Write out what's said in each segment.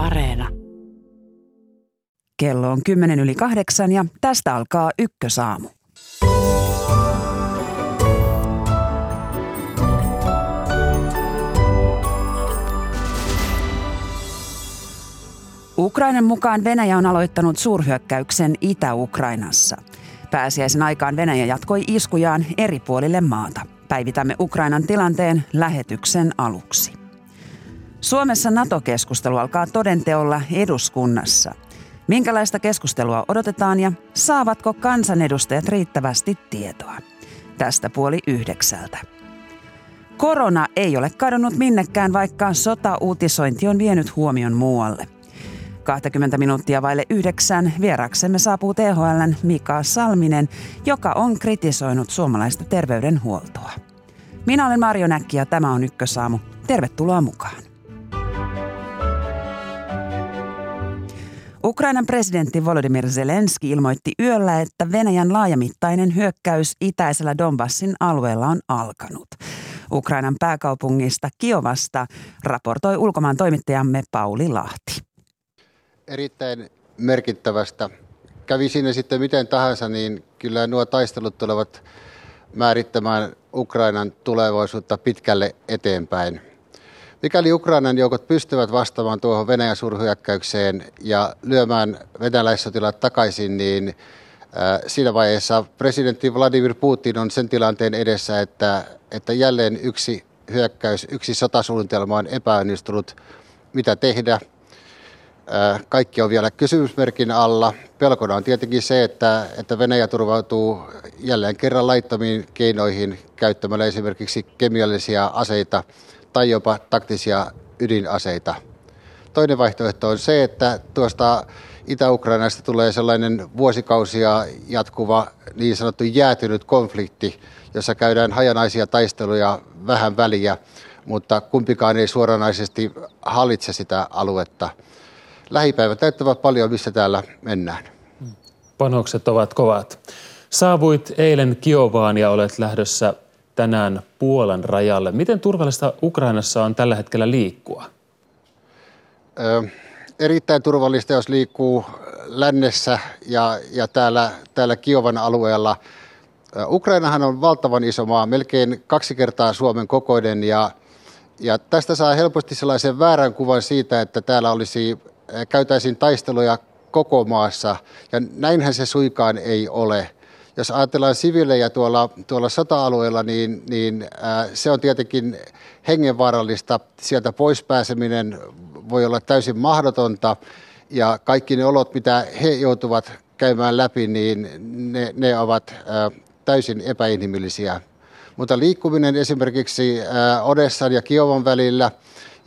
Areena. Kello on kymmenen yli kahdeksan ja tästä alkaa Ykkösaamu. Ukrainan mukaan Venäjä on aloittanut suurhyökkäyksen Itä-Ukrainassa. Pääsiäisen aikaan Venäjä jatkoi iskujaan eri puolille maata. Päivitämme Ukrainan tilanteen lähetyksen aluksi. Suomessa NATO-keskustelu alkaa todenteolla eduskunnassa. Minkälaista keskustelua odotetaan ja saavatko kansanedustajat riittävästi tietoa? Tästä puoli yhdeksältä. Korona ei ole kadonnut minnekään, vaikka sota-uutisointi on vienyt huomion muualle. 20 minuuttia vaille yhdeksän vieraksemme saapuu THLn Mika Salminen, joka on kritisoinut suomalaista terveydenhuoltoa. Minä olen Marjo Näkki ja tämä on Ykkösaamu. Tervetuloa mukaan. Ukrainan presidentti Volodymyr Zelenski ilmoitti yöllä, että Venäjän laajamittainen hyökkäys itäisellä Donbassin alueella on alkanut. Ukrainan pääkaupungista Kiovasta raportoi ulkomaan toimittajamme Pauli Lahti. Erittäin merkittävästä. Kävi sinne sitten miten tahansa, niin kyllä nuo taistelut tulevat määrittämään Ukrainan tulevaisuutta pitkälle eteenpäin. Mikäli Ukrainan joukot pystyvät vastaamaan tuohon Venäjän suurhyökkäykseen ja lyömään venäläissotilaat takaisin, niin siinä vaiheessa presidentti Vladimir Putin on sen tilanteen edessä, että, että jälleen yksi hyökkäys, yksi sotasuunnitelma on epäonnistunut. Mitä tehdä? Kaikki on vielä kysymysmerkin alla. Pelkona on tietenkin se, että, että Venäjä turvautuu jälleen kerran laittomiin keinoihin käyttämällä esimerkiksi kemiallisia aseita tai jopa taktisia ydinaseita. Toinen vaihtoehto on se, että tuosta Itä-Ukrainasta tulee sellainen vuosikausia jatkuva niin sanottu jäätynyt konflikti, jossa käydään hajanaisia taisteluja vähän väliä, mutta kumpikaan ei suoranaisesti hallitse sitä aluetta. Lähipäivät täyttävät paljon, missä täällä mennään. Panokset ovat kovat. Saavuit eilen Kiovaan ja olet lähdössä tänään Puolan rajalle. Miten turvallista Ukrainassa on tällä hetkellä liikkua? Ö, erittäin turvallista, jos liikkuu lännessä ja, ja täällä, täällä Kiovan alueella. Ukrainahan on valtavan iso maa, melkein kaksi kertaa Suomen kokoinen ja, ja tästä saa helposti sellaisen väärän kuvan siitä, että täällä olisi, käytäisiin taisteluja koko maassa ja näinhän se suikaan ei ole jos ajatellaan siviilejä tuolla, tuolla sota-alueella, niin, niin ää, se on tietenkin hengenvaarallista. Sieltä pois pääseminen voi olla täysin mahdotonta ja kaikki ne olot, mitä he joutuvat käymään läpi, niin ne, ne ovat ää, täysin epäinhimillisiä. Mutta liikkuminen esimerkiksi ää, Odessan ja Kiovan välillä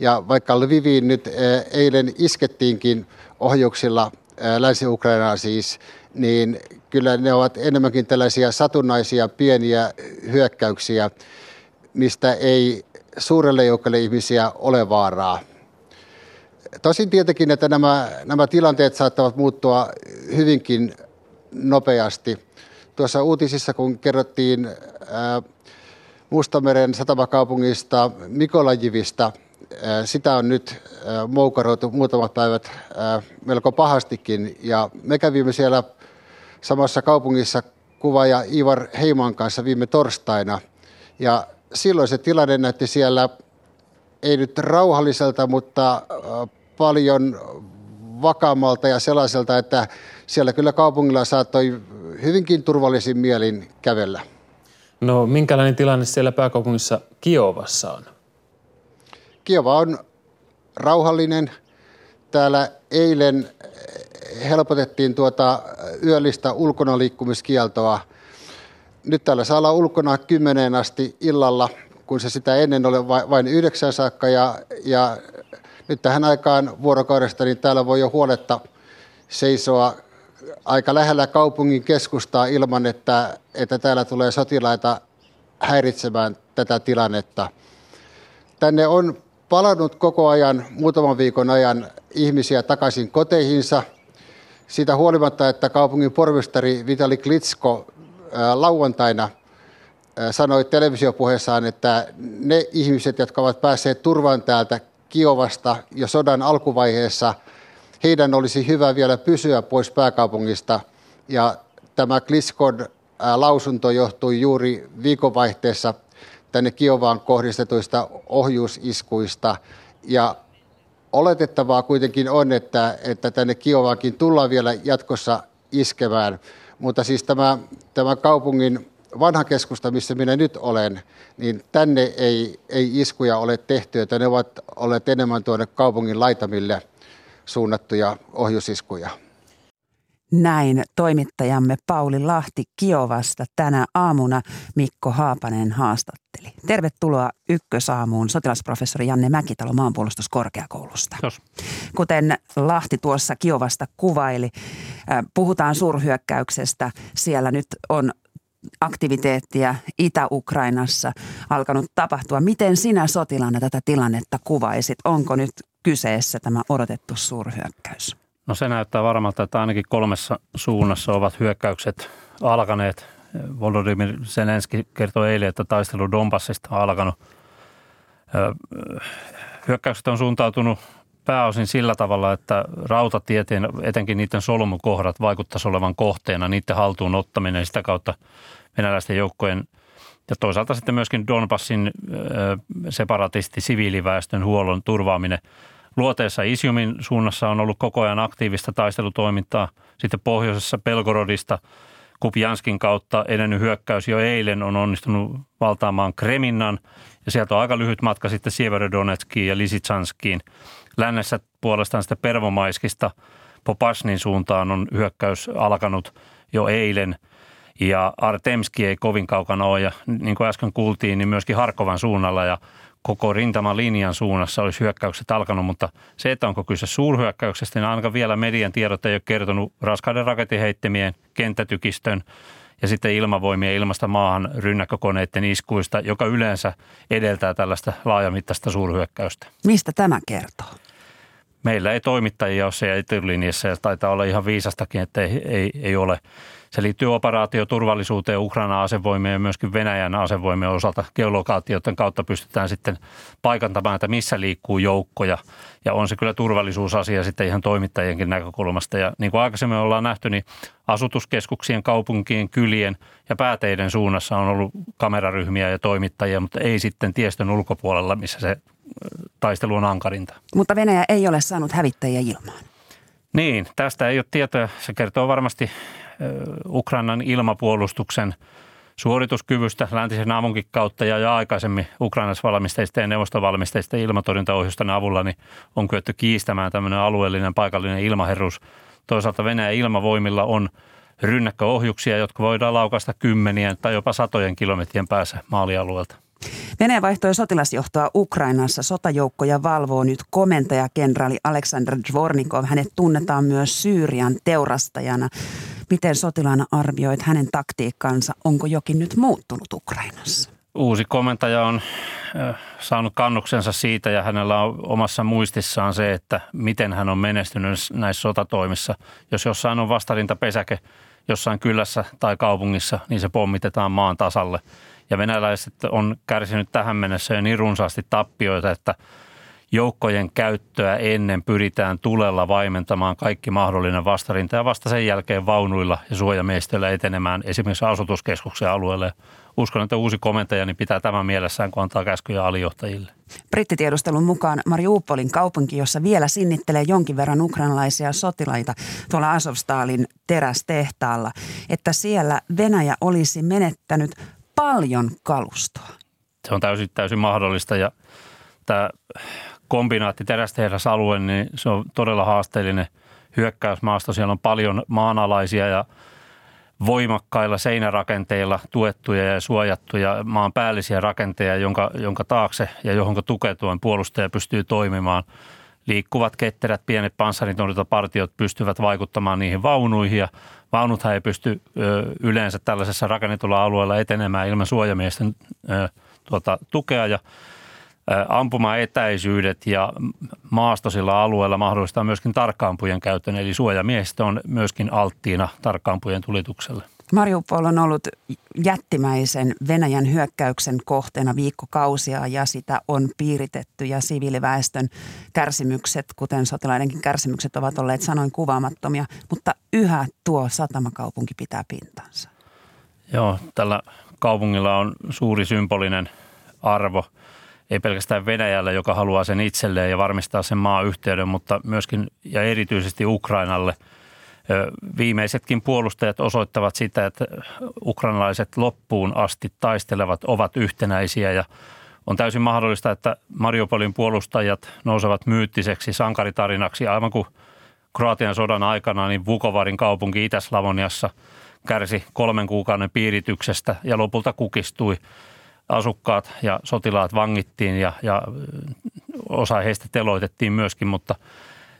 ja vaikka Lviviin nyt ää, eilen iskettiinkin ohjuksilla Länsi-Ukrainaa siis, niin kyllä ne ovat enemmänkin tällaisia satunnaisia pieniä hyökkäyksiä, mistä ei suurelle joukolle ihmisiä ole vaaraa. Tosin tietenkin, että nämä, nämä tilanteet saattavat muuttua hyvinkin nopeasti. Tuossa uutisissa, kun kerrottiin ää, Mustameren satamakaupungista Mikolajivista, ää, sitä on nyt ää, moukaroitu muutamat päivät ää, melko pahastikin. Ja me kävimme siellä samassa kaupungissa kuvaaja Ivar Heiman kanssa viime torstaina. Ja silloin se tilanne näytti siellä ei nyt rauhalliselta, mutta paljon vakaammalta ja sellaiselta, että siellä kyllä kaupungilla saattoi hyvinkin turvallisin mielin kävellä. No minkälainen tilanne siellä pääkaupungissa Kiovassa on? Kiova on rauhallinen. Täällä eilen helpotettiin tuota yöllistä ulkona liikkumiskieltoa. Nyt täällä saa olla ulkona kymmeneen asti illalla, kun se sitä ennen oli vain yhdeksän saakka. Ja, ja nyt tähän aikaan vuorokaudesta niin täällä voi jo huoletta seisoa aika lähellä kaupungin keskustaa ilman, että, että täällä tulee sotilaita häiritsemään tätä tilannetta. Tänne on palannut koko ajan, muutaman viikon ajan ihmisiä takaisin koteihinsa – siitä huolimatta, että kaupungin pormestari Vitali Klitsko lauantaina sanoi televisiopuheessaan, että ne ihmiset, jotka ovat päässeet turvaan täältä Kiovasta jo sodan alkuvaiheessa. Heidän olisi hyvä vielä pysyä pois pääkaupungista ja tämä Kliskon lausunto johtui juuri viikonvaihteessa tänne Kiovaan kohdistetuista ohjuusiskuista ja oletettavaa kuitenkin on, että, että tänne Kiovaankin tullaan vielä jatkossa iskemään, mutta siis tämä, tämä kaupungin vanha keskusta, missä minä nyt olen, niin tänne ei, ei iskuja ole tehty, että ne ovat olleet enemmän tuonne kaupungin laitamille suunnattuja ohjusiskuja. Näin toimittajamme Pauli Lahti Kiovasta tänä aamuna Mikko Haapanen haastatteli. Tervetuloa Ykkösaamuun sotilasprofessori Janne Mäkitalo maanpuolustuskorkeakoulusta. Kiitos. Kuten Lahti tuossa Kiovasta kuvaili, puhutaan suurhyökkäyksestä. Siellä nyt on aktiviteettia Itä-Ukrainassa alkanut tapahtua. Miten sinä sotilana tätä tilannetta kuvaisit? Onko nyt kyseessä tämä odotettu suurhyökkäys? No se näyttää varmalta, että ainakin kolmessa suunnassa ovat hyökkäykset alkaneet. Volodymyr Zelenski kertoi eilen, että taistelu Donbassista on alkanut. Hyökkäykset on suuntautunut pääosin sillä tavalla, että rautatieteen, etenkin niiden solmukohdat vaikuttaisi olevan kohteena, niiden haltuun ottaminen ja sitä kautta venäläisten joukkojen ja toisaalta sitten myöskin Donbassin separatisti siviiliväestön huollon turvaaminen – Luoteessa Isiumin suunnassa on ollut koko ajan aktiivista taistelutoimintaa. Sitten pohjoisessa Pelgorodista Kupjanskin kautta edennyt hyökkäys jo eilen on onnistunut valtaamaan Kreminnan ja sieltä on aika lyhyt matka sitten Sieverodonetskiin ja Lisitsanskiin. Lännessä puolestaan sitten Pervomaiskista Popasnin suuntaan on hyökkäys alkanut jo eilen ja Artemski ei kovin kaukana ole ja niin kuin äsken kuultiin, niin myöskin Harkovan suunnalla ja koko rintaman linjan suunnassa olisi hyökkäykset alkanut, mutta se, että onko kyse suurhyökkäyksestä, niin ainakaan vielä median tiedot ei ole kertonut raskaiden raketiheittimien, kenttätykistön ja sitten ilmavoimien ilmasta maahan rynnäkkökoneiden iskuista, joka yleensä edeltää tällaista laajamittaista suurhyökkäystä. Mistä tämä kertoo? Meillä ei toimittajia ole siellä etulinjassa ja taitaa olla ihan viisastakin, että ei, ei, ei ole. Se liittyy operaatioturvallisuuteen Ukraina asevoimien ja myöskin Venäjän asevoimien osalta. Geolokaatioiden kautta pystytään sitten paikantamaan, että missä liikkuu joukkoja. Ja on se kyllä turvallisuusasia sitten ihan toimittajienkin näkökulmasta. Ja niin kuin aikaisemmin ollaan nähty, niin asutuskeskuksien, kaupunkien, kylien ja pääteiden suunnassa on ollut kameraryhmiä ja toimittajia, mutta ei sitten tiestön ulkopuolella, missä se taistelu on ankarinta. Mutta Venäjä ei ole saanut hävittäjiä ilmaan. Niin, tästä ei ole tietoja. Se kertoo varmasti Ukrainan ilmapuolustuksen suorituskyvystä läntisen avunkin kautta ja jo aikaisemmin Ukrainassa valmisteista ja neuvostovalmisteista ilmatorjuntaohjusten avulla niin on kyetty kiistämään tämmöinen alueellinen paikallinen ilmaherruus. Toisaalta Venäjän ilmavoimilla on rynnäkköohjuksia, jotka voidaan laukasta kymmenien tai jopa satojen kilometrien päässä maalialueelta. Venäjä vaihtoi sotilasjohtoa Ukrainassa. Sotajoukkoja valvoo nyt komentaja kenraali Aleksandr Dvornikov. Hänet tunnetaan myös Syyrian teurastajana. Miten sotilaana arvioit hänen taktiikkansa? Onko jokin nyt muuttunut Ukrainassa? Uusi komentaja on saanut kannuksensa siitä ja hänellä on omassa muistissaan se, että miten hän on menestynyt näissä sotatoimissa. Jos jossain on vastarintapesäke jossain kylässä tai kaupungissa, niin se pommitetaan maan tasalle – ja venäläiset on kärsinyt tähän mennessä jo niin runsaasti tappioita, että joukkojen käyttöä ennen pyritään tulella vaimentamaan kaikki mahdollinen vastarinta ja vasta sen jälkeen vaunuilla ja suojamiehistöillä etenemään esimerkiksi asutuskeskuksen alueelle. Uskon, että uusi komentaja niin pitää tämän mielessään, kun antaa käskyjä alijohtajille. Brittitiedustelun mukaan Mariupolin kaupunki, jossa vielä sinnittelee jonkin verran ukrainalaisia sotilaita tuolla Azovstalin terästehtaalla, että siellä Venäjä olisi menettänyt paljon kalustoa. Se on täysin, täysin mahdollista ja tämä kombinaatti terästehdasalue, niin se on todella haasteellinen hyökkäysmaasto. Siellä on paljon maanalaisia ja voimakkailla seinärakenteilla tuettuja ja suojattuja maan päällisiä rakenteja, jonka, jonka taakse ja johon tuketuen puolustaja pystyy toimimaan – liikkuvat ketterät pienet panssarintorjuntapartiot pystyvät vaikuttamaan niihin vaunuihin ja vaunuthan ei pysty yleensä tällaisessa rakennetulla alueella etenemään ilman suojamiesten tuota, tukea ja ampuma etäisyydet ja maastosilla alueella mahdollistaa myöskin tarkkaampujen käytön, eli suojamiehistö on myöskin alttiina tarkkaampujen tulitukselle. Mariupol on ollut jättimäisen Venäjän hyökkäyksen kohteena viikkokausia ja sitä on piiritetty ja siviiliväestön kärsimykset, kuten sotilaidenkin kärsimykset ovat olleet sanoin kuvaamattomia, mutta yhä tuo satamakaupunki pitää pintansa. Joo, tällä kaupungilla on suuri symbolinen arvo, ei pelkästään Venäjällä, joka haluaa sen itselleen ja varmistaa sen maayhteyden, mutta myöskin ja erityisesti Ukrainalle – Viimeisetkin puolustajat osoittavat sitä, että ukrainalaiset loppuun asti taistelevat, ovat yhtenäisiä ja on täysin mahdollista, että Mariupolin puolustajat nousevat myyttiseksi sankaritarinaksi aivan kuin Kroatian sodan aikana, niin Vukovarin kaupunki Itä-Slavoniassa kärsi kolmen kuukauden piirityksestä ja lopulta kukistui. Asukkaat ja sotilaat vangittiin ja, ja osa heistä teloitettiin myöskin, mutta –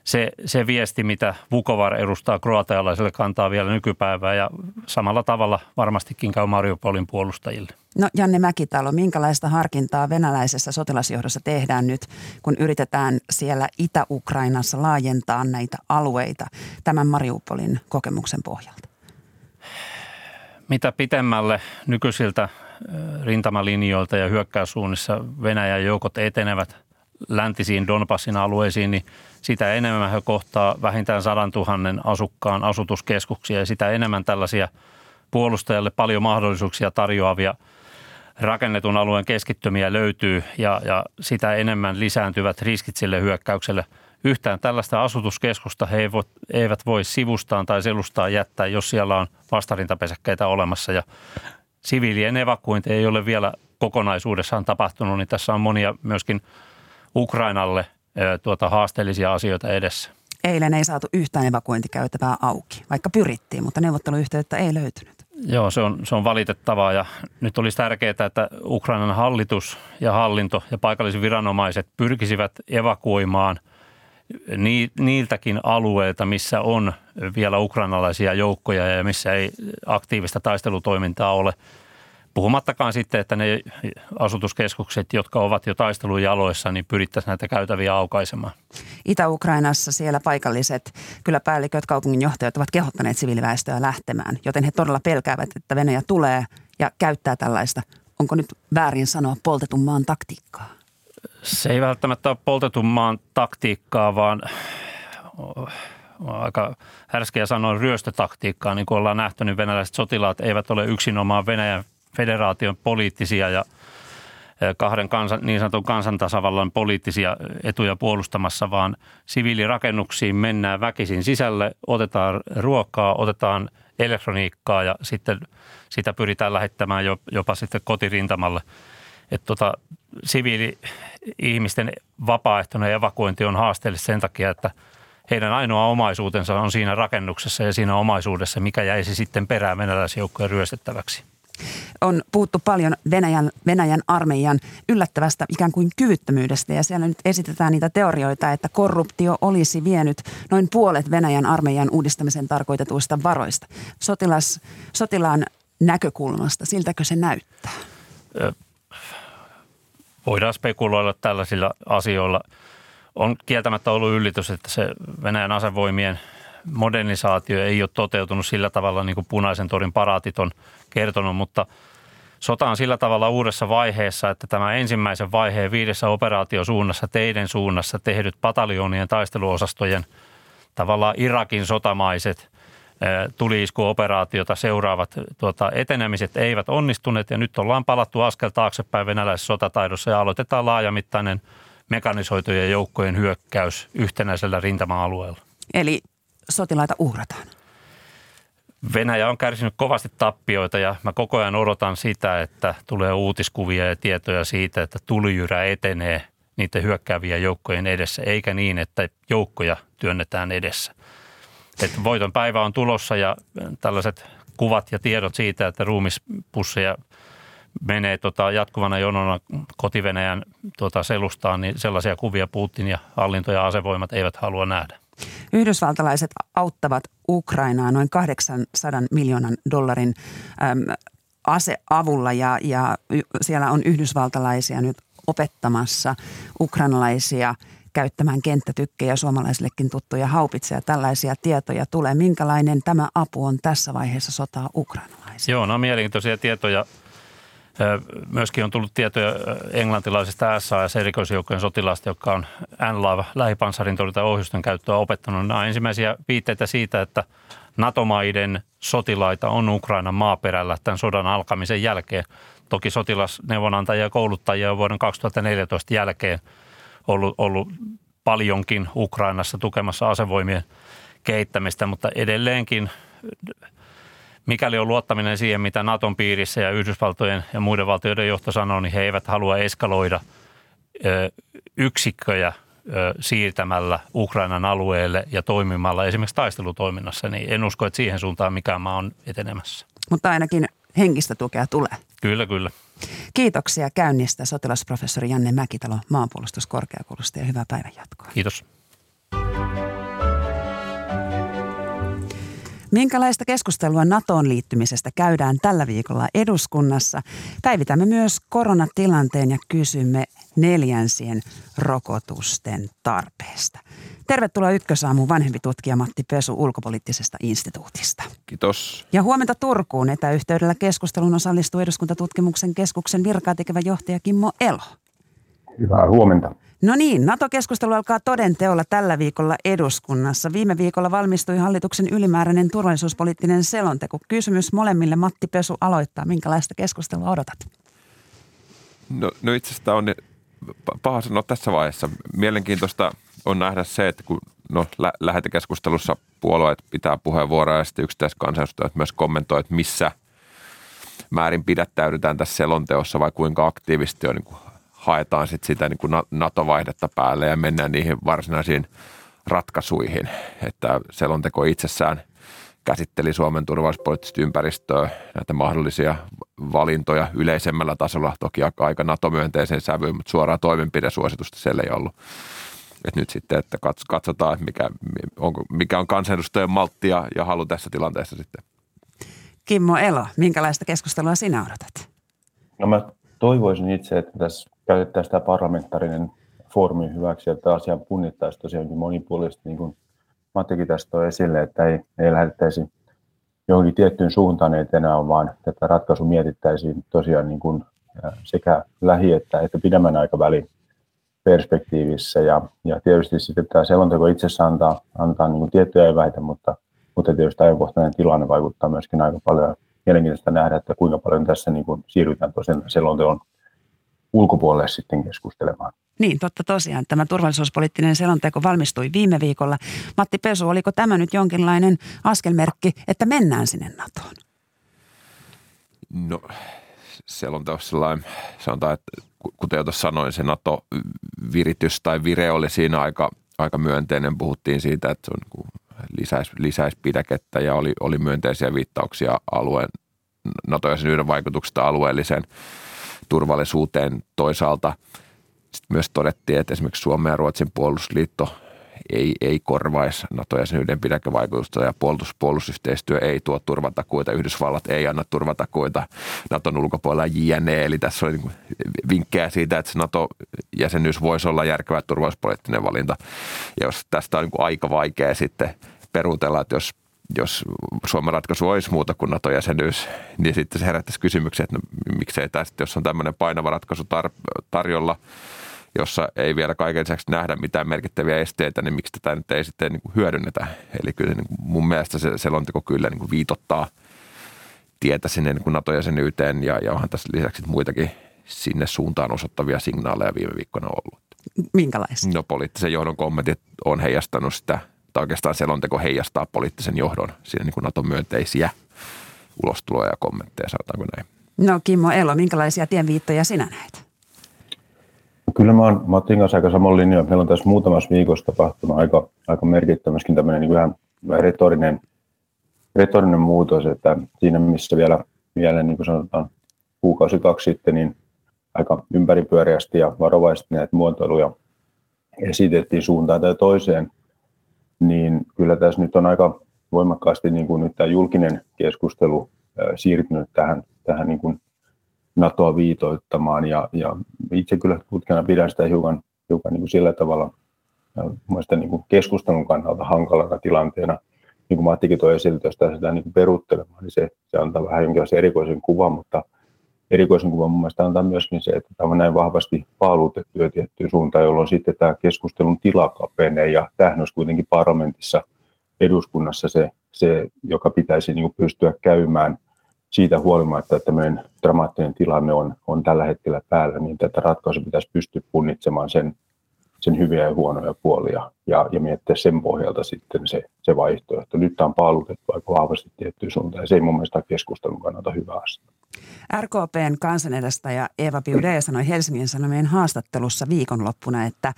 se, se viesti, mitä Vukovar edustaa kroatialaisille, kantaa vielä nykypäivää ja samalla tavalla varmastikin käy Mariupolin puolustajille. No Janne Mäkitalo, minkälaista harkintaa venäläisessä sotilasjohdossa tehdään nyt, kun yritetään siellä Itä-Ukrainassa laajentaa näitä alueita tämän Mariupolin kokemuksen pohjalta? Mitä pitemmälle nykyisiltä rintamalinjoilta ja hyökkäyssuunnissa Venäjän joukot etenevät läntisiin Donbassin alueisiin, niin sitä enemmän he kohtaa vähintään sadan tuhannen asukkaan asutuskeskuksia ja sitä enemmän tällaisia puolustajalle paljon mahdollisuuksia tarjoavia rakennetun alueen keskittymiä löytyy ja, ja sitä enemmän lisääntyvät riskit sille hyökkäykselle. Yhtään tällaista asutuskeskusta he eivät voi sivustaan tai selustaa jättää, jos siellä on vastarintapesäkkeitä olemassa ja siviilien evakuointi ei ole vielä kokonaisuudessaan tapahtunut, niin tässä on monia myöskin Ukrainalle tuota, haasteellisia asioita edessä. Eilen ei saatu yhtään evakuointikäytävää auki, vaikka pyrittiin, mutta neuvotteluyhteyttä ei löytynyt. Joo, se on, se on valitettavaa ja nyt olisi tärkeää, että Ukrainan hallitus ja hallinto ja paikalliset viranomaiset pyrkisivät evakuoimaan niiltäkin alueilta, missä on vielä ukrainalaisia joukkoja ja missä ei aktiivista taistelutoimintaa ole – Puhumattakaan sitten, että ne asutuskeskukset, jotka ovat jo taistelun jaloissa, niin pyrittäisiin näitä käytäviä aukaisemaan. Itä-Ukrainassa siellä paikalliset kyllä päälliköt, kaupunginjohtajat ovat kehottaneet siviiliväestöä lähtemään, joten he todella pelkäävät, että Venäjä tulee ja käyttää tällaista, onko nyt väärin sanoa, poltetun maan taktiikkaa? Se ei välttämättä ole poltetun maan taktiikkaa, vaan aika härskeä sanoa ryöstötaktiikkaa, niin kuin ollaan nähty, niin venäläiset sotilaat eivät ole yksinomaan Venäjän federaation poliittisia ja kahden kansan, niin sanotun kansantasavallan poliittisia etuja puolustamassa, vaan siviilirakennuksiin mennään väkisin sisälle, otetaan ruokaa, otetaan elektroniikkaa ja sitten sitä pyritään lähettämään jopa sitten kotirintamalle. Että tota, siviili-ihmisten vapaaehtoinen evakuointi on haasteellista sen takia, että heidän ainoa omaisuutensa on siinä rakennuksessa ja siinä omaisuudessa, mikä jäisi sitten perään venäläisjoukkojen ryöstettäväksi on puhuttu paljon Venäjän, Venäjän armeijan yllättävästä ikään kuin kyvyttömyydestä ja siellä nyt esitetään niitä teorioita, että korruptio olisi vienyt noin puolet Venäjän armeijan uudistamisen tarkoitetuista varoista. Sotilas, sotilaan näkökulmasta, siltäkö se näyttää? Voidaan spekuloida tällaisilla asioilla. On kieltämättä ollut yllätys, että se Venäjän asevoimien modernisaatio ei ole toteutunut sillä tavalla, niin kuin punaisen torin paraatit on kertonut, mutta sota on sillä tavalla uudessa vaiheessa, että tämä ensimmäisen vaiheen viidessä operaatiosuunnassa, teidän suunnassa tehdyt pataljoonien taisteluosastojen tavallaan Irakin sotamaiset tuliiskuoperaatiota seuraavat tuota, etenemiset eivät onnistuneet ja nyt ollaan palattu askel taaksepäin venäläisessä sotataidossa ja aloitetaan laajamittainen mekanisoitujen joukkojen hyökkäys yhtenäisellä rintama-alueella. Eli sotilaita uhrataan? Venäjä on kärsinyt kovasti tappioita ja mä koko ajan odotan sitä, että tulee uutiskuvia ja tietoja siitä, että tulijyrä etenee niiden hyökkääviä joukkojen edessä, eikä niin, että joukkoja työnnetään edessä. Että voiton päivä on tulossa ja tällaiset kuvat ja tiedot siitä, että ruumispusseja menee tota jatkuvana jonona kotivenäjän tota selustaan, niin sellaisia kuvia Putin ja hallinto ja asevoimat eivät halua nähdä. Yhdysvaltalaiset auttavat Ukrainaa noin 800 miljoonan dollarin äm, aseavulla ja, ja siellä on yhdysvaltalaisia nyt opettamassa ukrainalaisia käyttämään kenttätykkejä, suomalaisillekin tuttuja haupitseja, tällaisia tietoja tulee. Minkälainen tämä apu on tässä vaiheessa sotaa ukrainalaisille? Joo, no mielenkiintoisia tietoja. Myöskin on tullut tietoja englantilaisista SAS erikoisjoukkojen sotilaista, jotka on NLAV lähipansarin ohjusten käyttöä opettanut. Nämä on ensimmäisiä viitteitä siitä, että NATO-maiden sotilaita on Ukrainan maaperällä tämän sodan alkamisen jälkeen. Toki sotilasneuvonantajia ja kouluttajia on vuoden 2014 jälkeen ollut, ollut paljonkin Ukrainassa tukemassa asevoimien kehittämistä, mutta edelleenkin mikäli on luottaminen siihen, mitä Naton piirissä ja Yhdysvaltojen ja muiden valtioiden johto sanoo, niin he eivät halua eskaloida yksikköjä siirtämällä Ukrainan alueelle ja toimimalla esimerkiksi taistelutoiminnassa, niin en usko, että siihen suuntaan mikään maa on etenemässä. Mutta ainakin henkistä tukea tulee. Kyllä, kyllä. Kiitoksia käynnistä sotilasprofessori Janne Mäkitalo maanpuolustuskorkeakoulusta ja hyvää päivänjatkoa. Kiitos. Minkälaista keskustelua NATOon liittymisestä käydään tällä viikolla eduskunnassa? Päivitämme myös koronatilanteen ja kysymme neljänsien rokotusten tarpeesta. Tervetuloa Ykkösaamuun vanhempi tutkija Matti Pesu ulkopoliittisesta instituutista. Kiitos. Ja huomenta Turkuun etäyhteydellä keskusteluun osallistuu eduskuntatutkimuksen keskuksen virkaa tekevä johtaja Kimmo Elo. Hyvää huomenta. No niin, NATO-keskustelu alkaa toden teolla tällä viikolla eduskunnassa. Viime viikolla valmistui hallituksen ylimääräinen turvallisuuspoliittinen selonteko. Kysymys molemmille Matti Pesu aloittaa. Minkälaista keskustelua odotat? No, no itse asiassa on paha sanoa tässä vaiheessa. Mielenkiintoista on nähdä se, että kun no, lä- lähetekeskustelussa puolueet pitää puheenvuoroja ja sitten yksittäiset myös kommentoi, että missä määrin pidättäydytään tässä selonteossa vai kuinka aktiivisesti on niin haetaan sit sitä niin kuin NATO-vaihdetta päälle ja mennään niihin varsinaisiin ratkaisuihin. Että selonteko itsessään käsitteli Suomen turvallisuuspoliittista ympäristöä, näitä mahdollisia valintoja yleisemmällä tasolla, toki aika NATO-myönteisen sävyyn, mutta suoraa toimenpidesuositusta siellä ei ollut. Et nyt sitten, että katsotaan, mikä, onko, mikä on kansanedustajien maltti ja, ja halu tässä tilanteessa sitten. Kimmo Elo, minkälaista keskustelua sinä odotat? No mä toivoisin itse, että tässä käytettäisiin tämä parlamentaarinen foorumi hyväksi, että asian punnittaisiin tosiaankin monipuolisesti, niin kuin Mattikin tästä toi esille, että ei, ei lähdettäisi johonkin tiettyyn suuntaan etenään, vaan tätä ratkaisu mietittäisiin tosiaan niin kuin sekä lähi- että, että pidemmän aikavälin perspektiivissä. Ja, ja tietysti sitten tämä selonteko itsessä antaa, antaa niin kuin tiettyjä eväitä, mutta, mutta tietysti ajankohtainen tilanne vaikuttaa myöskin aika paljon. Mielenkiintoista nähdä, että kuinka paljon tässä niin kuin siirrytään tosiaan selonteon ulkopuolelle sitten keskustelemaan. Niin, totta tosiaan. Tämä turvallisuuspoliittinen selonteko valmistui viime viikolla. Matti Pesu, oliko tämä nyt jonkinlainen askelmerkki, että mennään sinne NATOon? No, selonteossa sellainen, sanotaan, että kuten jo tuossa sanoin, se NATO-viritys tai vire oli siinä aika, aika myönteinen. Puhuttiin siitä, että se on niin lisäisi, lisäisi pidäkettä ja oli, oli myönteisiä viittauksia alueen NATO-jäsenyyden vaikutuksesta alueelliseen turvallisuuteen toisaalta. Sitten myös todettiin, että esimerkiksi Suomen ja Ruotsin puolustusliitto ei, ei korvaisi NATO-jäsenyyden pidäkevaikutusta ja puolustus, puolustusyhteistyö ei tuo turvatakuita, Yhdysvallat ei anna turvatakuita Naton ulkopuolella JNE, eli tässä oli niin vinkkejä siitä, että se NATO-jäsenyys voisi olla järkevä turvallisuuspoliittinen valinta. Ja jos tästä on niin aika vaikea sitten peruutella, että jos jos Suomen ratkaisu olisi muuta kuin NATO-jäsenyys, niin sitten se herättäisi kysymyksiä, että no, miksei tämä sitten, jos on tämmöinen painava ratkaisu tar- tarjolla, jossa ei vielä kaiken lisäksi nähdä mitään merkittäviä esteitä, niin miksi tätä nyt ei sitten niin kuin hyödynnetä. Eli kyllä niin kuin mun mielestä se selonteko kyllä niin kuin viitottaa tietä sinne niin kuin NATO-jäsenyyteen ja, ja onhan tässä lisäksi muitakin sinne suuntaan osoittavia signaaleja viime viikkoina ollut. Minkälaisia? No poliittisen johdon kommentit on heijastanut sitä – tai oikeastaan selonteko heijastaa poliittisen johdon siinä niin kuin NATO-myönteisiä ulostuloja ja kommentteja, sanotaanko näin. No Kimmo Elo, minkälaisia tienviittoja sinä näet? Kyllä mä oon Matin kanssa aika samalla linjalla. Meillä on tässä muutamassa viikossa tapahtunut aika, aika merkittävä myöskin tämmöinen niin vähän, vähän retorinen, retorinen muutos, että siinä missä vielä, vielä niin kuin sanotaan kuukausi kaksi sitten, niin aika ympäripyöreästi ja varovaisesti näitä muotoiluja esitettiin suuntaan tai toiseen – niin kyllä tässä nyt on aika voimakkaasti niin kuin nyt tämä julkinen keskustelu siirtynyt tähän, tähän niin kuin NATOa viitoittamaan ja, ja itse kyllä tutkijana pidän sitä hiukan, hiukan niin kuin sillä tavalla mielestäni niin kuin keskustelun kannalta hankalana tilanteena. Niin kuin Mattikin toi esille, jos sitä niin peruuttelemaan, niin se, se antaa vähän jonkinlaisen erikoisen kuvan, mutta erikoisen kuvan mun mielestä antaa myöskin se, että tämä on näin vahvasti paalutettu jo tiettyyn suuntaan, jolloin sitten tämä keskustelun tila kapenee ja tämähän olisi kuitenkin parlamentissa eduskunnassa se, se joka pitäisi niin pystyä käymään siitä huolimatta, että meidän dramaattinen tilanne on, on tällä hetkellä päällä, niin tätä ratkaisua pitäisi pystyä punnitsemaan sen, sen hyviä ja huonoja puolia ja, ja miettiä sen pohjalta sitten se, se vaihtoehto. Nyt tämä on paalutettu aika vahvasti tiettyyn suuntaan ja se ei mun mielestä keskustelun kannalta hyvä asia. RKPn kansanedustaja Eva Biude sanoi Helsingin Sanomien haastattelussa viikonloppuna, että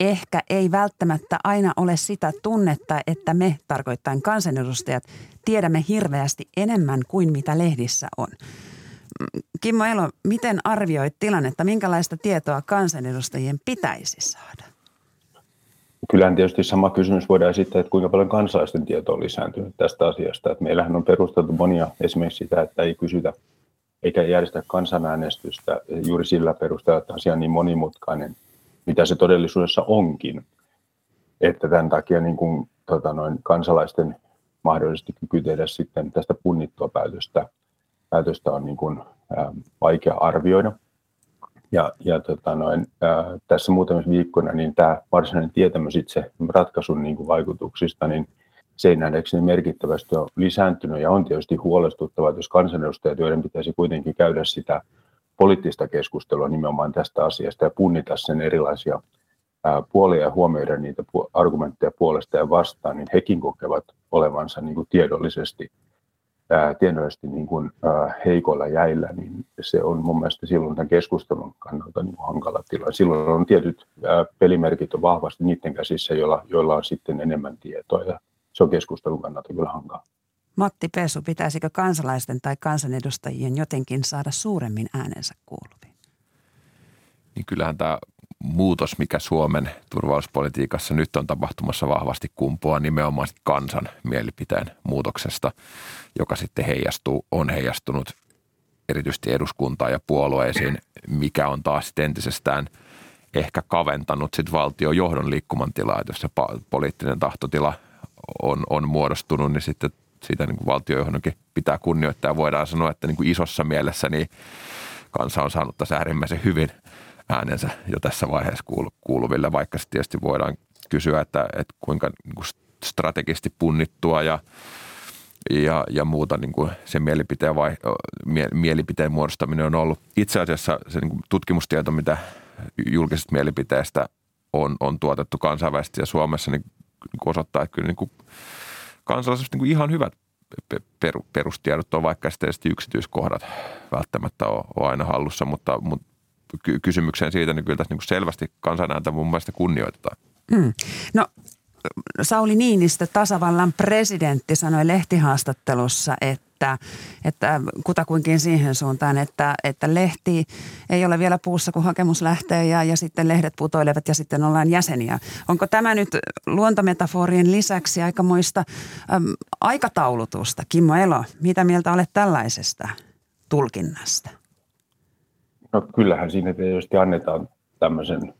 ehkä ei välttämättä aina ole sitä tunnetta, että me, tarkoittain kansanedustajat, tiedämme hirveästi enemmän kuin mitä lehdissä on. Kimmo Elo, miten arvioit tilannetta? Minkälaista tietoa kansanedustajien pitäisi saada? Kyllähän tietysti sama kysymys voidaan esittää, että kuinka paljon kansalaisten tieto on lisääntynyt tästä asiasta. Että meillähän on perusteltu monia esimerkiksi sitä, että ei kysytä eikä järjestä kansanäänestystä juuri sillä perusteella, että asia on niin monimutkainen, mitä se todellisuudessa onkin. Että tämän takia niin kuin, tota noin, kansalaisten mahdollisesti kyky tehdä sitten tästä punnittua päätöstä, päätöstä on niin kuin, ää, vaikea arvioida. Ja, ja tota noin, ää, tässä muutamissa viikkoina niin tämä varsinainen tietämys itse ratkaisun niin kuin vaikutuksista, niin se ei nähdäkseni merkittävästi ole lisääntynyt ja on tietysti huolestuttavaa, että jos kansanedustajat, joiden pitäisi kuitenkin käydä sitä poliittista keskustelua nimenomaan tästä asiasta ja punnita sen erilaisia puolia ja huomioida niitä argumentteja puolesta ja vastaan, niin hekin kokevat olevansa niin kuin tiedollisesti, ää, tiedollisesti niin kuin, ää, heikoilla jäillä, niin se on mun mielestä silloin tämän keskustelun kannalta niin kuin hankala tila. Silloin on tietyt ää, pelimerkit on vahvasti niiden käsissä, joilla, joilla on sitten enemmän tietoa ja se on keskustelun kannalta kyllä hankala. Matti Pesu, pitäisikö kansalaisten tai kansanedustajien jotenkin saada suuremmin äänensä kuuluviin? Niin kyllähän tämä muutos, mikä Suomen turvallisuuspolitiikassa nyt on tapahtumassa vahvasti kumpuaa nimenomaan kansan mielipiteen muutoksesta, joka sitten heijastuu, on heijastunut erityisesti eduskuntaan ja puolueisiin, mikä on taas entisestään ehkä kaventanut sit valtiojohdon liikkumantilaa, että jos se poliittinen tahtotila – on, on muodostunut, niin sitten siitä niin valtiojohdonkin pitää kunnioittaa. Voidaan sanoa, että niin kuin isossa mielessä niin kansa on saanut tässä äärimmäisen hyvin äänensä jo tässä vaiheessa kuuluville, vaikka sitten tietysti voidaan kysyä, että, että kuinka niin kuin strategisesti punnittua ja, ja, ja muuta niin kuin se mielipiteen, vai, mie, mielipiteen muodostaminen on ollut. Itse asiassa se niin kuin tutkimustieto, mitä julkisesta mielipiteestä on, on tuotettu kansainvälisesti ja Suomessa, niin niin osoittaa, että kyllä niin kuin niin ihan hyvät perustiedot on, vaikka sitten yksityiskohdat välttämättä ole, ole aina hallussa, mutta, mutta kysymykseen siitä, niin kyllä tässä niin selvästi kansanääntä mun mielestä kunnioitetaan. Mm. No Sauli Niinistö, tasavallan presidentti, sanoi lehtihaastattelussa, että että, kutakuinkin siihen suuntaan, että, että lehti ei ole vielä puussa, kun hakemus lähtee ja, ja sitten lehdet putoilevat ja sitten ollaan jäseniä. Onko tämä nyt luontometaforien lisäksi aikamoista äm, aikataulutusta? Kimmo Elo, mitä mieltä olet tällaisesta tulkinnasta? No kyllähän siinä tietysti annetaan tämmöisen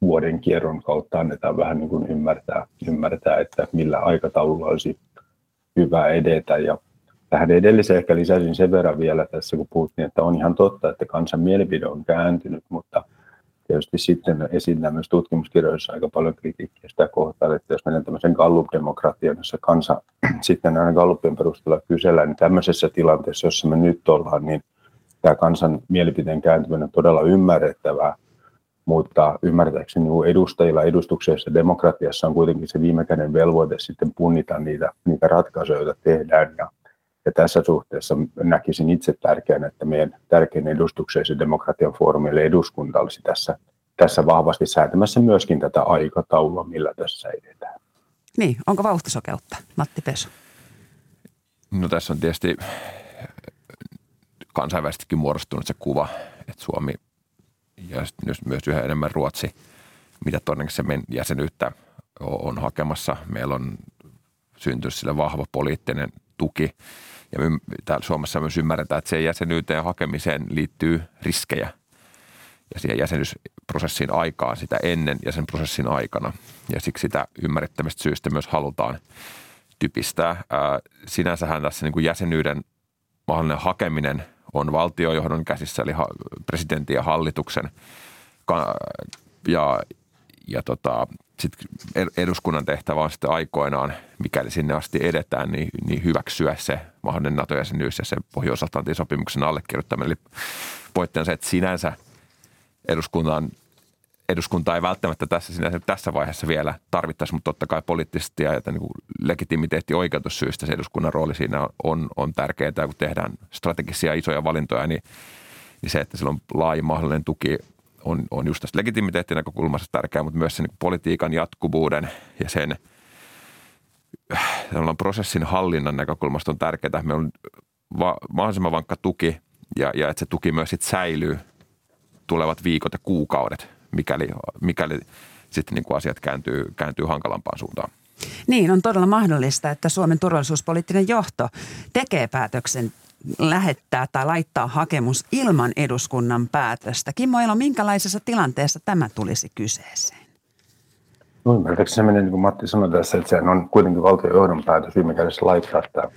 vuoden kierron kautta annetaan vähän niin kuin ymmärtää, ymmärtää, että millä aikataululla olisi hyvä edetä. Ja Tähän edelliseen ehkä lisäsin sen verran vielä tässä, kun puhuttiin, että on ihan totta, että kansan mielipide on kääntynyt, mutta tietysti sitten esittää myös tutkimuskirjoissa aika paljon kritiikkiä sitä kohtaa, että jos mennään tämmöisen Gallup-demokratian, jossa kansa sitten aina Gallupien perusteella kysellään, niin tämmöisessä tilanteessa, jossa me nyt ollaan, niin tämä kansan mielipiteen kääntyminen on todella ymmärrettävää, mutta ymmärtääkseni edustajilla edustuksellisessa demokratiassa on kuitenkin se viime käden velvoite sitten punnita niitä, niitä ratkaisuja, joita tehdään ja ja tässä suhteessa näkisin itse tärkeänä, että meidän tärkein edustuksellisen demokratian foorumi eli eduskunta olisi tässä, tässä vahvasti säätämässä myöskin tätä aikataulua, millä tässä edetään. Niin, onko vauhtisokeutta, Matti Pesu? No tässä on tietysti kansainvälisestikin muodostunut se kuva, että Suomi ja myös yhä enemmän Ruotsi, mitä todennäköisesti jäsenyyttä on hakemassa. Meillä on syntynyt sille vahva poliittinen tuki ja me täällä Suomessa myös ymmärretään, että se jäsenyyteen hakemiseen liittyy riskejä. ja siihen jäsenyysprosessin aikaan sitä ennen ja sen prosessin aikana. Ja siksi sitä ymmärrettävästä syystä myös halutaan typistää. Sinänsähän tässä niin kuin jäsenyyden mahdollinen hakeminen on valtiojohdon käsissä, eli presidentin ja hallituksen. Ja, ja tota, sit eduskunnan tehtävä on sitten aikoinaan, mikäli sinne asti edetään, niin, niin hyväksyä se mahdollinen NATO-jäsenyys ja sen Pohjois-Atlantin sopimuksen allekirjoittaminen. Eli se, että sinänsä eduskuntaan eduskunta ei välttämättä tässä, sinänsä, tässä vaiheessa vielä tarvittaisi, mutta totta kai poliittisesti ja että niin legitimiteetti oikeutussyistä se eduskunnan rooli siinä on, on tärkeää, kun tehdään strategisia isoja valintoja, niin, niin se, että sillä on laajin mahdollinen tuki on, on just tästä legitimiteettinäkökulmasta tärkeää, mutta myös sen niin politiikan jatkuvuuden ja sen prosessin hallinnan näkökulmasta on tärkeää. Meillä on va, mahdollisimman vankka tuki ja, ja että se tuki myös sit säilyy tulevat viikot ja kuukaudet, mikäli, mikäli sitten niin kuin asiat kääntyy, kääntyy hankalampaan suuntaan. Niin, on todella mahdollista, että Suomen turvallisuuspoliittinen johto tekee päätöksen lähettää tai laittaa hakemus ilman eduskunnan päätöstä. Kimmo Elo, minkälaisessa tilanteessa tämä tulisi kyseeseen? No ymmärtääkseni se menee niin kuin Matti sanoi tässä, että sehän on kuitenkin valtiojohdon päätös viime kädessä laittaa tämä,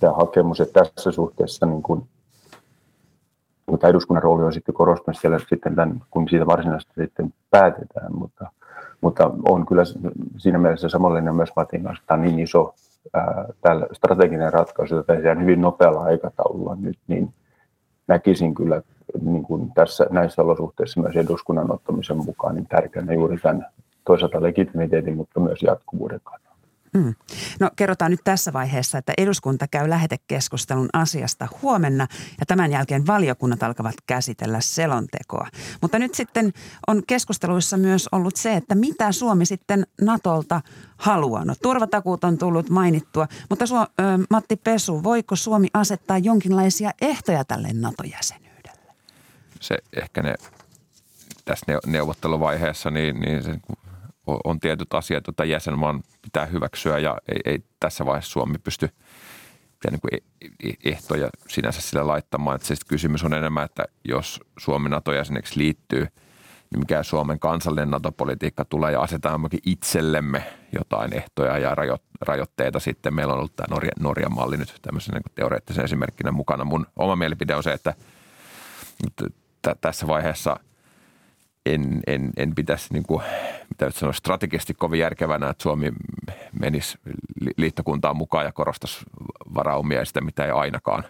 tämä hakemus. Että tässä suhteessa niin kuin, tämä eduskunnan rooli on sitten korostunut siellä sitten tämän, kun siitä varsinaisesti sitten päätetään, mutta, mutta on kyllä siinä mielessä samallinen myös Matin kanssa, tämä on niin iso tällä strateginen ratkaisu, jota tehdään hyvin nopealla aikataululla nyt, niin näkisin kyllä niin kuin tässä, näissä olosuhteissa myös eduskunnan ottamisen mukaan niin tärkeänä juuri tämän toisaalta legitimiteetin, mutta myös jatkuvuuden kannalta. Mm. No kerrotaan nyt tässä vaiheessa, että eduskunta käy lähetekeskustelun asiasta huomenna ja tämän jälkeen valiokunnat alkavat käsitellä selontekoa. Mutta nyt sitten on keskusteluissa myös ollut se, että mitä Suomi sitten Natolta haluaa. No turvatakuut on tullut mainittua, mutta Su- Matti Pesu, voiko Suomi asettaa jonkinlaisia ehtoja tälle NATO-jäsenyydelle? Se ehkä ne tässä neuvotteluvaiheessa, niin, niin se on tietyt asiat, joita jäsenmaan pitää hyväksyä ja ei, ei tässä vaiheessa Suomi pysty niin kuin e-, e-, ehtoja sinänsä sillä laittamaan. Että se kysymys on enemmän, että jos Suomi NATO-jäseneksi liittyy, niin mikä Suomen kansallinen NATO-politiikka tulee ja asetetaan itsellemme jotain ehtoja ja rajoitteita sitten. Meillä on ollut tämä Norja, Norjan malli nyt tämmöisen niin teoreettisen esimerkkinä mukana. Mun oma mielipide on se, että tässä vaiheessa – en, en, en pitäisi, niin kuin, mitä sanoa, strategisesti kovin järkevänä, että Suomi menisi liittokuntaan mukaan ja korostaisi varaumia ja sitä, mitä ei ainakaan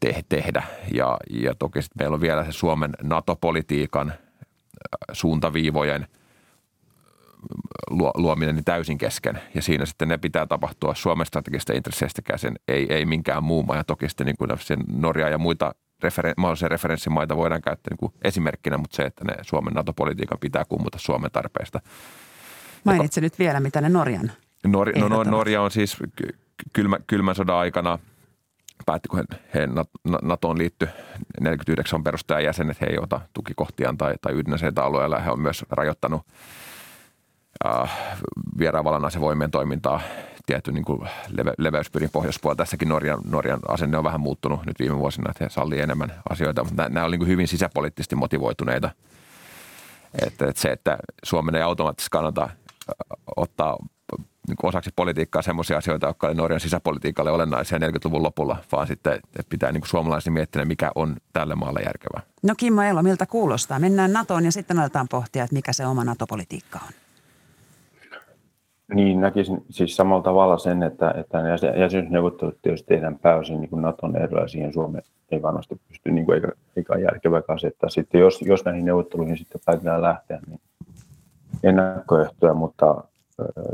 te- tehdä. Ja, ja toki sitten meillä on vielä se Suomen NATO-politiikan äh, suuntaviivojen luominen niin täysin kesken. Ja siinä sitten ne pitää tapahtua Suomen strategisista intresseistä käsin, ei, ei minkään muu maa. Ja toki sitten niin kuin Norja ja muita referen- mahdollisia referenssimaita voidaan käyttää niin kuin esimerkkinä, mutta se, että ne Suomen NATO-politiikan pitää kummuta Suomen tarpeesta. Mainitse nyt vielä, mitä ne Norjan Nor- no, no, Norja on siis kylmä, kylmän sodan aikana päätti, kun he, he NATOon liittyi 49 perustajajäsenet, he ei ota tukikohtiaan tai, tai ydinaseita alueella. He on myös rajoittanut äh, vieraanvallan asevoimien toimintaa tietty niin kuin leve, leveyspyrin pohjoispuolella. Tässäkin Norjan, Norjan asenne on vähän muuttunut nyt viime vuosina, että he sallii enemmän asioita, mutta nämä, nämä on niin hyvin sisäpoliittisesti motivoituneita. Että, että se, että Suomen ei automaattisesti kannata ottaa niin kuin osaksi politiikkaa sellaisia asioita, jotka olivat Norjan sisäpolitiikalle olennaisia 40-luvun lopulla, vaan sitten pitää niin suomalaisen miettiä, mikä on tälle maalle järkevää. No Kimmo Elo, miltä kuulostaa? Mennään NATOon ja sitten aletaan pohtia, että mikä se oma NATO-politiikka on. Niin, näkisin siis samalla tavalla sen, että, että jäsenyysneuvottelut tietysti tehdään pääosin niin kuin Naton ehdolla, siihen Suomi ei varmasti pysty, niin kuin eikä, eikä järkevää asettaa. Sitten jos, jos näihin neuvotteluihin sitten päätetään lähteä, niin ennakkoehtoja, mutta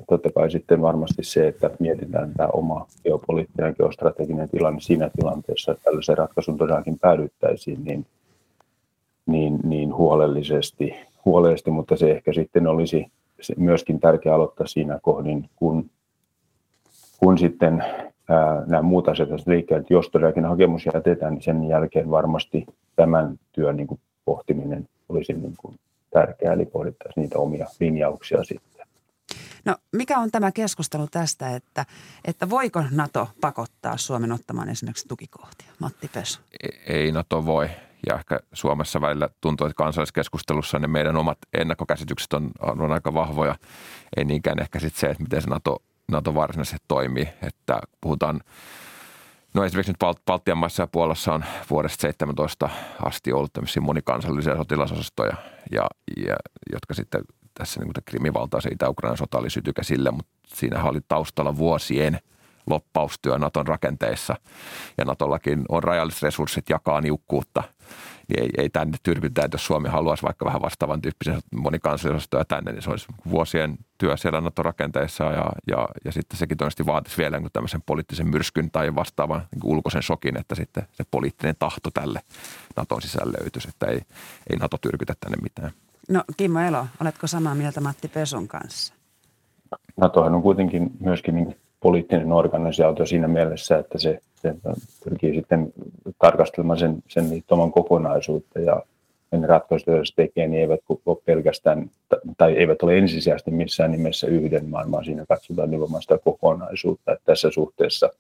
totta kai sitten varmasti se, että mietitään tämä oma geopoliittinen geostrateginen tilanne siinä tilanteessa, että tällaisen ratkaisun todellakin päädyttäisiin, niin, niin, niin huolellisesti, huolellisesti, mutta se ehkä sitten olisi myöskin tärkeää aloittaa siinä kohdin, kun, kun sitten ää, nämä muut asiat liikkeelle, jos todellakin hakemus jätetään, niin sen jälkeen varmasti tämän työn niin kuin, pohtiminen olisi niin kuin, tärkeää, eli pohdittaisiin niitä omia linjauksia sitten. No mikä on tämä keskustelu tästä, että, että voiko NATO pakottaa Suomen ottamaan esimerkiksi tukikohtia? Matti Pesu. Ei NATO voi. Ja ehkä Suomessa välillä tuntuu, että kansalliskeskustelussa ne meidän omat ennakkokäsitykset on, on aika vahvoja. Ei niinkään ehkä sitten se, että miten se NATO, NATO varsinaisesti toimii. Että puhutaan, no esimerkiksi nyt Baltian maissa ja Puolassa on vuodesta 17 asti ollut tämmöisiä monikansallisia sotilasosastoja, ja, ja, jotka sitten tässä niin kuin krimivaltaisen Itä-Ukrainan sota oli sytykä sille, mutta siinä oli taustalla vuosien – loppaustyö Naton rakenteissa. Ja Natollakin on rajalliset resurssit jakaa niukkuutta. Niin ei, ei tänne tyrkytä, että jos Suomi haluaisi vaikka vähän vastaavan tyyppisen monikansallisuustyö tänne, niin se olisi vuosien työ siellä Naton rakenteissa ja, ja, ja sitten sekin todennäköisesti vaatisi vielä niin tämmöisen poliittisen myrskyn tai vastaavan niin ulkoisen shokin, että sitten se poliittinen tahto tälle Naton sisällä löytyisi, että ei, ei Nato tyrkytä tänne mitään. No Kimmo Elo, oletko samaa mieltä Matti Pesun kanssa? NATOhan on kuitenkin myöskin niin poliittinen organisaatio siinä mielessä, että se, se pyrkii sitten tarkastelemaan sen, sen liittoman kokonaisuutta ja ne ratkaisut, joita se tekee, niin eivät ole pelkästään, tai eivät ole ensisijaisesti missään nimessä yhden maan, vaan siinä katsotaan nimenomaan sitä kokonaisuutta. Että tässä, suhteessa,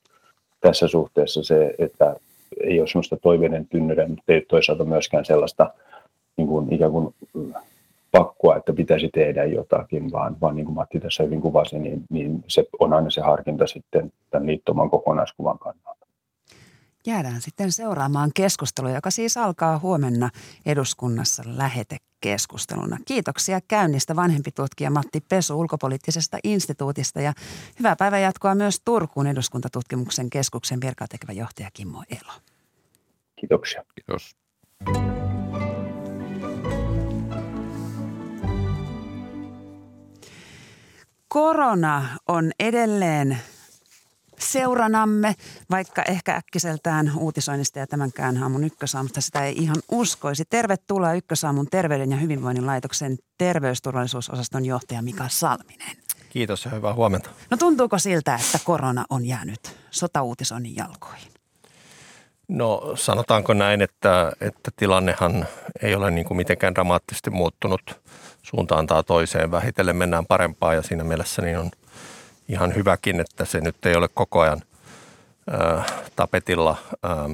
tässä suhteessa se, että ei ole sellaista toiveiden tynnyriä, mutta ei toisaalta myöskään sellaista niin kuin ikään kuin pakkoa, että pitäisi tehdä jotakin, vaan, vaan niin kuin Matti tässä hyvin kuvasi, niin, niin se on aina se harkinta sitten tämän liittoman kokonaiskuvan kannalta. Jäädään sitten seuraamaan keskustelua, joka siis alkaa huomenna eduskunnassa lähetekeskusteluna. Kiitoksia käynnistä vanhempi tutkija Matti Pesu ulkopoliittisesta instituutista ja hyvää päivän jatkoa myös Turkuun eduskuntatutkimuksen keskuksen virkaa tekevä johtaja Kimmo Elo. Kiitoksia. Kiitos. Korona on edelleen seuranamme, vaikka ehkä äkkiseltään uutisoinnista ja tämänkään aamun ykkösaamusta sitä ei ihan uskoisi. Tervetuloa ykkösaamun terveyden ja hyvinvoinnin laitoksen terveysturvallisuusosaston johtaja Mika Salminen. Kiitos ja hyvää huomenta. No tuntuuko siltä, että korona on jäänyt sotauutisoinnin jalkoihin? No sanotaanko näin, että, että tilannehan ei ole niin kuin mitenkään dramaattisesti muuttunut suuntaan tai toiseen. Vähitellen mennään parempaa ja siinä mielessä niin on ihan hyväkin, että se nyt ei ole koko ajan ää, tapetilla. Ää,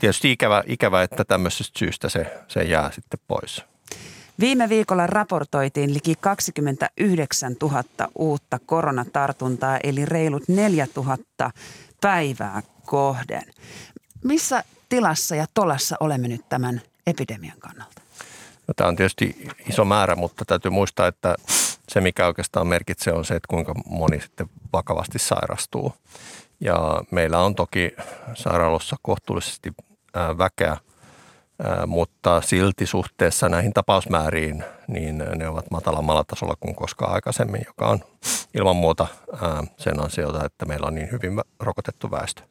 tietysti ikävä, ikävä, että tämmöisestä syystä se, se jää sitten pois. Viime viikolla raportoitiin liki 29 000 uutta koronatartuntaa, eli reilut 4 000 päivää kohden. Missä tilassa ja tolassa olemme nyt tämän epidemian kannalta? Tämä on tietysti iso määrä, mutta täytyy muistaa, että se mikä oikeastaan merkitsee on se, että kuinka moni sitten vakavasti sairastuu. Ja meillä on toki sairaalossa kohtuullisesti väkeä, mutta silti suhteessa näihin tapausmääriin, niin ne ovat matalammalla tasolla kuin koskaan aikaisemmin, joka on ilman muuta sen ansiota, että meillä on niin hyvin rokotettu väestö.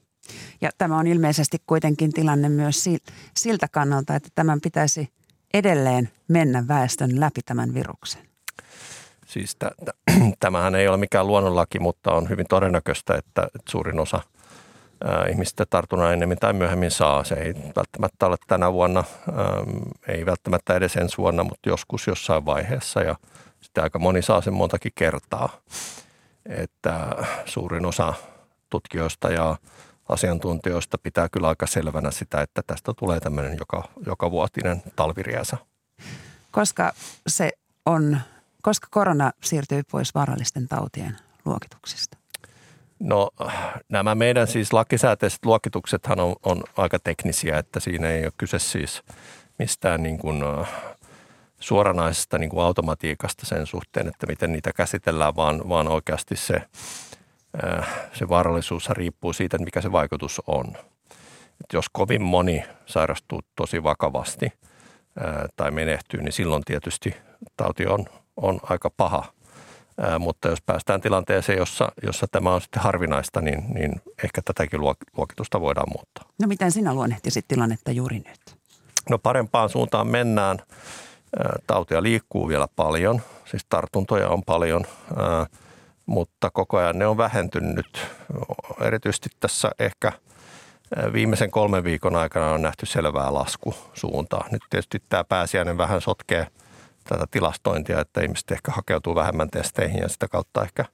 Ja tämä on ilmeisesti kuitenkin tilanne myös siltä kannalta, että tämän pitäisi edelleen mennä väestön läpi tämän viruksen. Siis t- tämähän ei ole mikään luonnonlaki, mutta on hyvin todennäköistä, että suurin osa ihmistä tartunnan ennemmin tai myöhemmin saa. Se ei välttämättä ole tänä vuonna, ei välttämättä edes ensi vuonna, mutta joskus jossain vaiheessa ja sitten aika moni saa sen montakin kertaa. Että suurin osa tutkijoista ja asiantuntijoista pitää kyllä aika selvänä sitä, että tästä tulee tämmöinen joka, joka vuotinen talviriäsä. Koska se on, koska korona siirtyy pois vaarallisten tautien luokituksista? No nämä meidän siis lakisääteiset luokituksethan on, on aika teknisiä, että siinä ei ole kyse siis mistään niin kuin suoranaisesta niin kuin automatiikasta sen suhteen, että miten niitä käsitellään, vaan, vaan oikeasti se Äh, se vaarallisuus riippuu siitä, mikä se vaikutus on. Et jos kovin moni sairastuu tosi vakavasti äh, tai menehtyy, niin silloin tietysti tauti on, on aika paha. Äh, mutta jos päästään tilanteeseen, jossa, jossa tämä on sitten harvinaista, niin, niin ehkä tätäkin luokitusta voidaan muuttaa. No miten sinä luonnehtisit tilannetta juuri nyt? No parempaan suuntaan mennään. Tautia liikkuu vielä paljon, siis tartuntoja on paljon – mutta koko ajan ne on vähentynyt. Erityisesti tässä ehkä viimeisen kolmen viikon aikana on nähty selvää laskusuuntaa. Nyt tietysti tämä pääsiäinen vähän sotkee tätä tilastointia, että ihmiset ehkä hakeutuu vähemmän testeihin ja sitä kautta ehkä,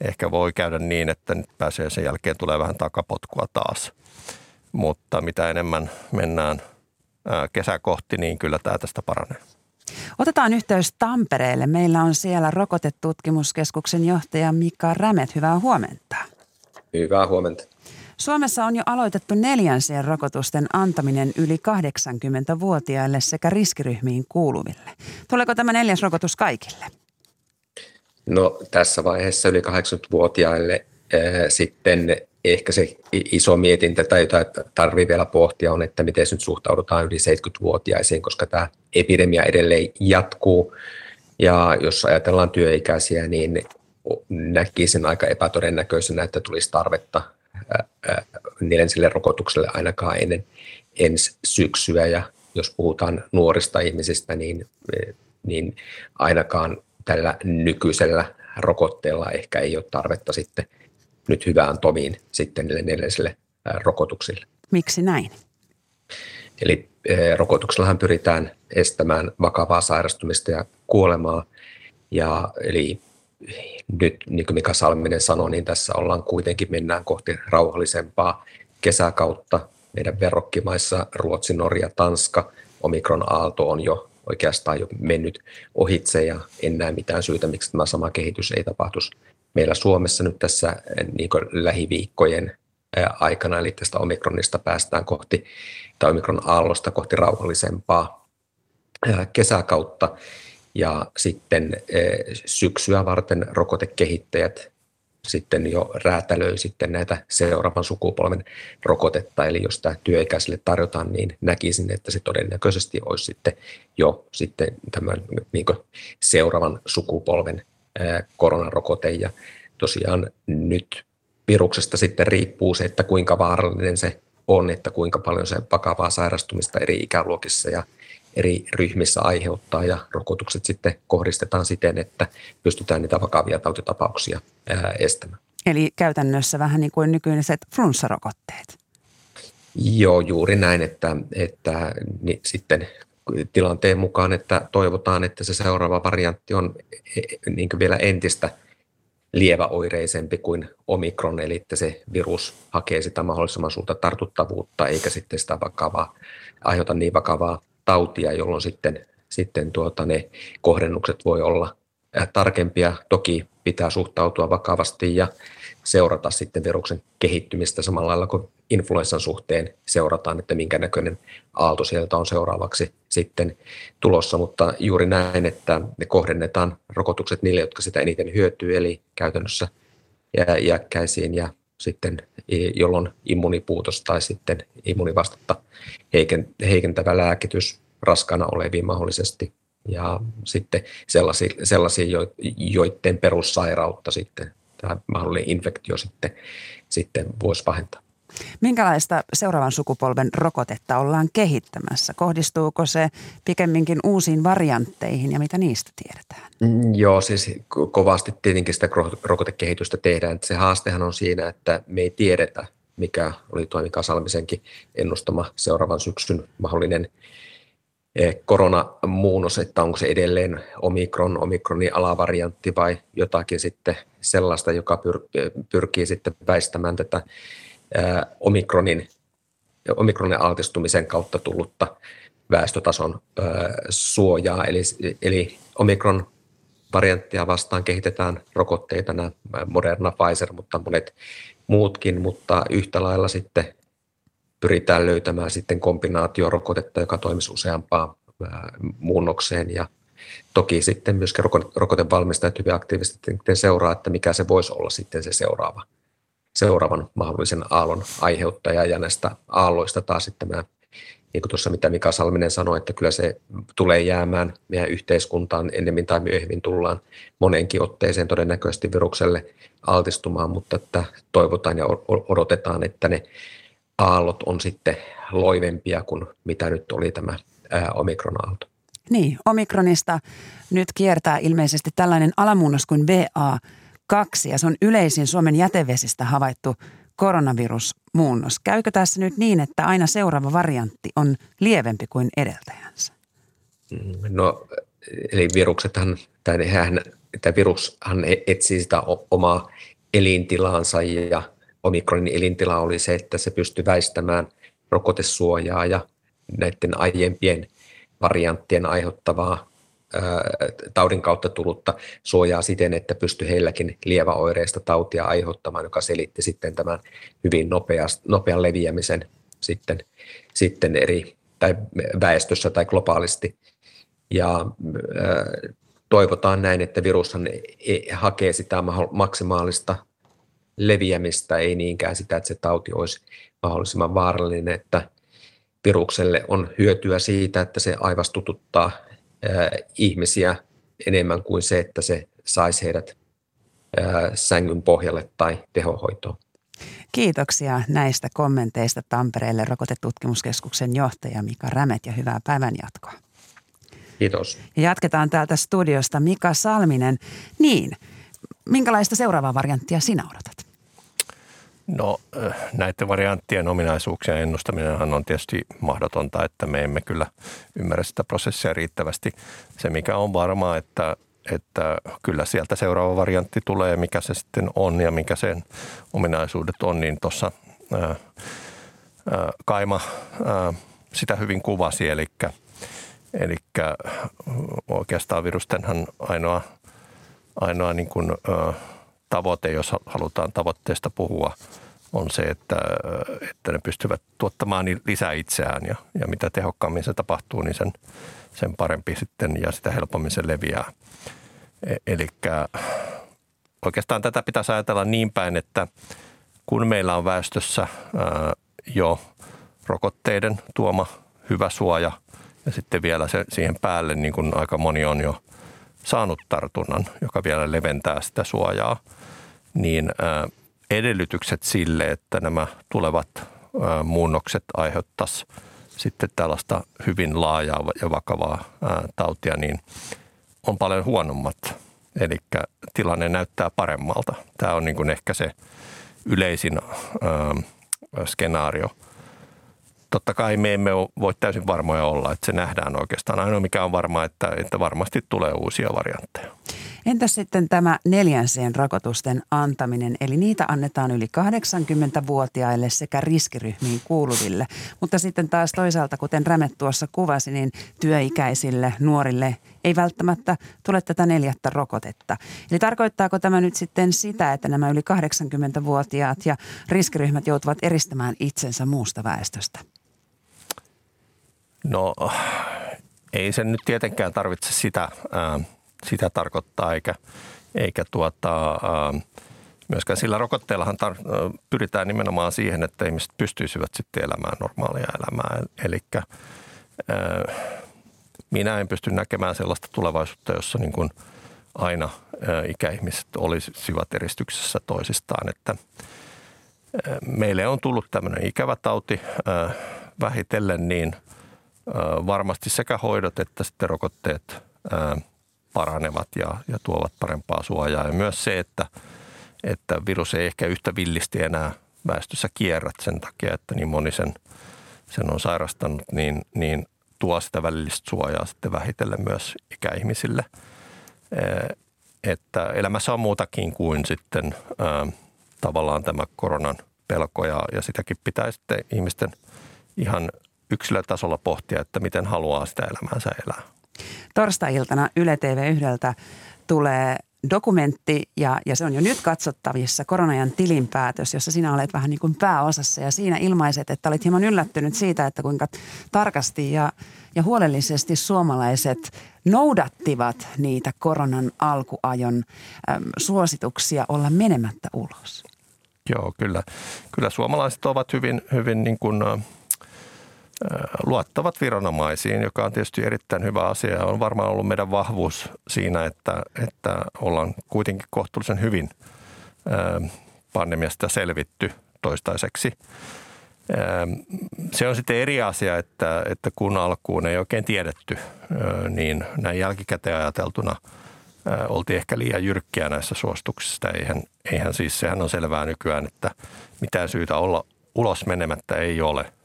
ehkä voi käydä niin, että nyt pääsiäisen jälkeen tulee vähän takapotkua taas. mutta mitä enemmän mennään kesä kohti, niin kyllä tämä tästä paranee. Otetaan yhteys Tampereelle. Meillä on siellä rokotetutkimuskeskuksen johtaja Mika Rämet. Hyvää huomenta. Hyvää huomenta. Suomessa on jo aloitettu neljänsien rokotusten antaminen yli 80-vuotiaille sekä riskiryhmiin kuuluville. Tuleeko tämä neljäs rokotus kaikille? No tässä vaiheessa yli 80-vuotiaille äh, sitten ehkä se iso mietintä tai jota tarvii vielä pohtia on, että miten nyt suhtaudutaan yli 70-vuotiaisiin, koska tämä epidemia edelleen jatkuu. Ja jos ajatellaan työikäisiä, niin näkisin aika epätodennäköisenä, että tulisi tarvetta neljänselle rokotukselle ainakaan ennen ensi syksyä. Ja jos puhutaan nuorista ihmisistä, niin, niin ainakaan tällä nykyisellä rokotteella ehkä ei ole tarvetta sitten nyt hyvään tomiin sitten niille neljänsille rokotuksille. Miksi näin? Eli rokotuksellahan pyritään estämään vakavaa sairastumista ja kuolemaa. Ja, eli nyt, niin kuin Mika Salminen sanoi, niin tässä ollaan kuitenkin mennään kohti rauhallisempaa kesäkautta. Meidän verrokkimaissa Ruotsi, Norja, Tanska, Omikron aalto on jo oikeastaan jo mennyt ohitse ja en näe mitään syytä, miksi tämä sama kehitys ei tapahtuisi meillä Suomessa nyt tässä niin lähiviikkojen aikana, eli tästä omikronista päästään kohti, tai omikron aallosta kohti rauhallisempaa kesäkautta. Ja sitten syksyä varten rokotekehittäjät sitten jo räätälöi sitten näitä seuraavan sukupolven rokotetta. Eli jos tämä työikäisille tarjotaan, niin näkisin, että se todennäköisesti olisi sitten jo sitten tämän niin seuraavan sukupolven koronarokote. Ja tosiaan nyt viruksesta sitten riippuu se, että kuinka vaarallinen se on, että kuinka paljon se vakavaa sairastumista eri ikäluokissa ja eri ryhmissä aiheuttaa ja rokotukset sitten kohdistetaan siten, että pystytään niitä vakavia tautitapauksia estämään. Eli käytännössä vähän niin kuin nykyiset flunssarokotteet. Joo, juuri näin, että, että niin sitten tilanteen mukaan, että toivotaan, että se seuraava variantti on e, e, niin vielä entistä lieväoireisempi kuin omikron, eli että se virus hakee sitä mahdollisimman suurta tartuttavuutta, eikä sitten sitä vakavaa, aiheuta niin vakavaa tautia, jolloin sitten, sitten tuota, ne kohdennukset voi olla tarkempia. Toki pitää suhtautua vakavasti ja seurata sitten viruksen kehittymistä samalla lailla kuin influenssan suhteen seurataan, että minkä näköinen aalto sieltä on seuraavaksi sitten tulossa, mutta juuri näin, että me kohdennetaan rokotukset niille, jotka sitä eniten hyötyy, eli käytännössä iäkkäisiin ja sitten jolloin immunipuutos tai sitten immunivastetta heikentävä lääkitys raskana oleviin mahdollisesti. Ja sitten sellaisia, sellaisia joiden perussairautta sitten tämä mahdollinen infektio sitten, sitten voisi vähentää. Minkälaista seuraavan sukupolven rokotetta ollaan kehittämässä? Kohdistuuko se pikemminkin uusiin variantteihin ja mitä niistä tiedetään? Mm, joo, siis kovasti tietenkin sitä rokotekehitystä tehdään. Se haastehan on siinä, että me ei tiedetä, mikä oli tuo Mika Salmisenkin ennustama seuraavan syksyn mahdollinen koronamuunnos, että onko se edelleen omikron, omikronin alavariantti vai jotakin sitten sellaista, joka pyr- pyrkii sitten väistämään tätä omikronin, omikronin altistumisen kautta tullutta väestötason suojaa. Eli, eli omikron varianttia vastaan kehitetään rokotteita, nämä Moderna, Pfizer, mutta monet muutkin, mutta yhtä lailla sitten pyritään löytämään sitten kombinaatiorokotetta, joka toimisi useampaan muunnokseen. Ja toki sitten myöskin rokotevalmistajat hyvin aktiivisesti seuraa, että mikä se voisi olla sitten se seuraava, seuraavan mahdollisen aallon aiheuttaja. Ja näistä aalloista taas sitten tämä niin kuin tuossa mitä Mika Salminen sanoi, että kyllä se tulee jäämään meidän yhteiskuntaan ennemmin tai myöhemmin tullaan moneenkin otteeseen todennäköisesti virukselle altistumaan, mutta että toivotaan ja odotetaan, että ne aallot on sitten loivempia kuin mitä nyt oli tämä omikron-aalto. Niin, omikronista nyt kiertää ilmeisesti tällainen alamuunnos kuin BA2 ja se on yleisin Suomen jätevesistä havaittu koronavirusmuunnos. Käykö tässä nyt niin, että aina seuraava variantti on lievempi kuin edeltäjänsä? No, eli viruksethan, tai hän, tämä virushan etsii sitä omaa elintilaansa ja omikronin elintila oli se, että se pystyi väistämään rokotesuojaa ja näiden aiempien varianttien aiheuttavaa taudin kautta tullutta suojaa siten, että pystyi heilläkin lieväoireista tautia aiheuttamaan, joka selitti sitten tämän hyvin nopean leviämisen sitten, sitten eri tai väestössä tai globaalisti. Ja toivotaan näin, että virushan e, hakee sitä maksimaalista leviämistä, ei niinkään sitä, että se tauti olisi mahdollisimman vaarallinen, että virukselle on hyötyä siitä, että se aivastututtaa ihmisiä enemmän kuin se, että se saisi heidät sängyn pohjalle tai tehohoitoon. Kiitoksia näistä kommenteista Tampereelle rokotetutkimuskeskuksen johtaja Mika Rämet ja hyvää päivän jatkoa. Kiitos. Ja jatketaan täältä studiosta Mika Salminen. Niin, minkälaista seuraavaa varianttia sinä odotat? No näiden varianttien ominaisuuksien ennustaminen on tietysti mahdotonta, että me emme kyllä ymmärrä sitä prosessia riittävästi. Se mikä on varmaa, että, että kyllä sieltä seuraava variantti tulee, mikä se sitten on ja mikä sen ominaisuudet on, niin tuossa Kaima ää, sitä hyvin kuvasi, eli, eli oikeastaan virustenhan ainoa, ainoa niin kuin, ää, tavoite, jos halutaan tavoitteesta puhua, on se, että, että ne pystyvät tuottamaan lisää itseään ja, ja mitä tehokkaammin se tapahtuu, niin sen, sen parempi sitten ja sitä helpommin se leviää. E, Eli oikeastaan tätä pitäisi ajatella niin päin, että kun meillä on väestössä ää, jo rokotteiden tuoma hyvä suoja ja sitten vielä se, siihen päälle, niin kuin aika moni on jo saanut tartunnan, joka vielä leventää sitä suojaa, niin edellytykset sille, että nämä tulevat muunnokset aiheuttaisi sitten tällaista hyvin laajaa ja vakavaa tautia, niin on paljon huonommat. Eli tilanne näyttää paremmalta. Tämä on niin kuin ehkä se yleisin skenaario – totta kai me emme voi täysin varmoja olla, että se nähdään oikeastaan. Ainoa mikä on varma, että, että varmasti tulee uusia variantteja. Entä sitten tämä neljänseen rokotusten antaminen? Eli niitä annetaan yli 80-vuotiaille sekä riskiryhmiin kuuluville. Mutta sitten taas toisaalta, kuten Rämet tuossa kuvasi, niin työikäisille, nuorille ei välttämättä tule tätä neljättä rokotetta. Eli tarkoittaako tämä nyt sitten sitä, että nämä yli 80-vuotiaat ja riskiryhmät joutuvat eristämään itsensä muusta väestöstä? No ei sen nyt tietenkään tarvitse sitä, ää, sitä tarkoittaa, eikä, eikä tuota, ää, myöskään sillä rokotteellahan tar- pyritään nimenomaan siihen, että ihmiset pystyisivät sitten elämään normaalia elämää. Eli minä en pysty näkemään sellaista tulevaisuutta, jossa niin kuin aina ää, ikäihmiset olisivat eristyksessä toisistaan. Että, meille on tullut tämmöinen ikävä tauti vähitellen, niin – varmasti sekä hoidot että sitten rokotteet paranevat ja, ja tuovat parempaa suojaa. Ja myös se, että, että virus ei ehkä yhtä villisti enää väestössä kierrät sen takia, että niin moni sen, sen on sairastanut, niin, niin tuo sitä välillistä suojaa sitten vähitellen myös ikäihmisille. Että elämässä on muutakin kuin sitten tavallaan tämä koronan pelko ja, ja sitäkin pitää sitten ihmisten ihan yksilötasolla pohtia, että miten haluaa sitä elämäänsä elää. Torstai-iltana Yle TV yhdeltä tulee dokumentti ja, ja se on jo nyt katsottavissa, koronajan tilinpäätös, jossa sinä olet vähän niin kuin pääosassa ja siinä ilmaiset, että olit hieman yllättynyt siitä, että kuinka tarkasti ja, ja huolellisesti suomalaiset noudattivat niitä koronan alkuajon äm, suosituksia olla menemättä ulos. Joo, kyllä. Kyllä suomalaiset ovat hyvin, hyvin niin kuin, luottavat viranomaisiin, joka on tietysti erittäin hyvä asia on varmaan ollut meidän vahvuus siinä, että, että ollaan kuitenkin kohtuullisen hyvin pandemiasta selvitty toistaiseksi. Se on sitten eri asia, että, että kun alkuun ei oikein tiedetty, niin näin jälkikäteen ajateltuna oltiin ehkä liian jyrkkiä näissä suostuksissa. Eihän, eihän siis, sehän on selvää nykyään, että mitään syytä olla ulos menemättä ei ole –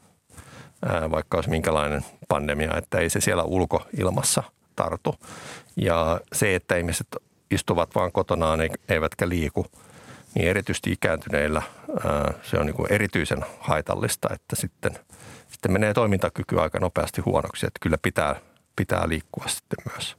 vaikka olisi minkälainen pandemia, että ei se siellä ulkoilmassa tartu. Ja se, että ihmiset istuvat vaan kotonaan eivätkä liiku, niin erityisesti ikääntyneillä se on niin kuin erityisen haitallista, että sitten sitten menee toimintakyky aika nopeasti huonoksi, että kyllä pitää, pitää liikkua sitten myös.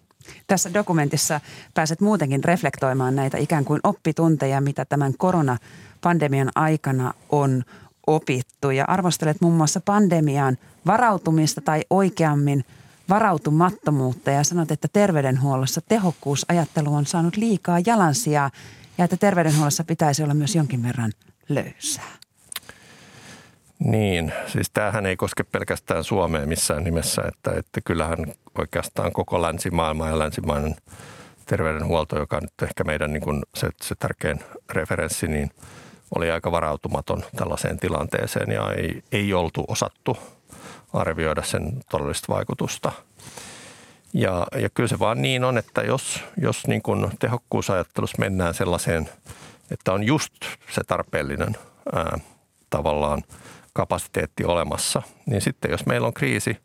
Tässä dokumentissa pääset muutenkin reflektoimaan näitä ikään kuin oppitunteja, mitä tämän koronapandemian aikana on opittu. Ja arvostelet muun muassa pandemiaan varautumista tai oikeammin varautumattomuutta ja sanot, että terveydenhuollossa tehokkuusajattelu on saanut liikaa jalansijaa ja että terveydenhuollossa pitäisi olla myös jonkin verran löysää. Niin, siis tämähän ei koske pelkästään Suomea missään nimessä, että, että kyllähän oikeastaan koko länsimaailma ja länsimainen terveydenhuolto, joka on nyt ehkä meidän niin kuin se, se tärkein referenssi, niin oli aika varautumaton tällaiseen tilanteeseen ja ei, ei oltu osattu arvioida sen todellista vaikutusta. Ja, ja kyllä se vaan niin on, että jos, jos niin kuin tehokkuusajattelussa mennään sellaiseen, että on just se tarpeellinen ää, tavallaan kapasiteetti olemassa, niin sitten jos meillä on kriisi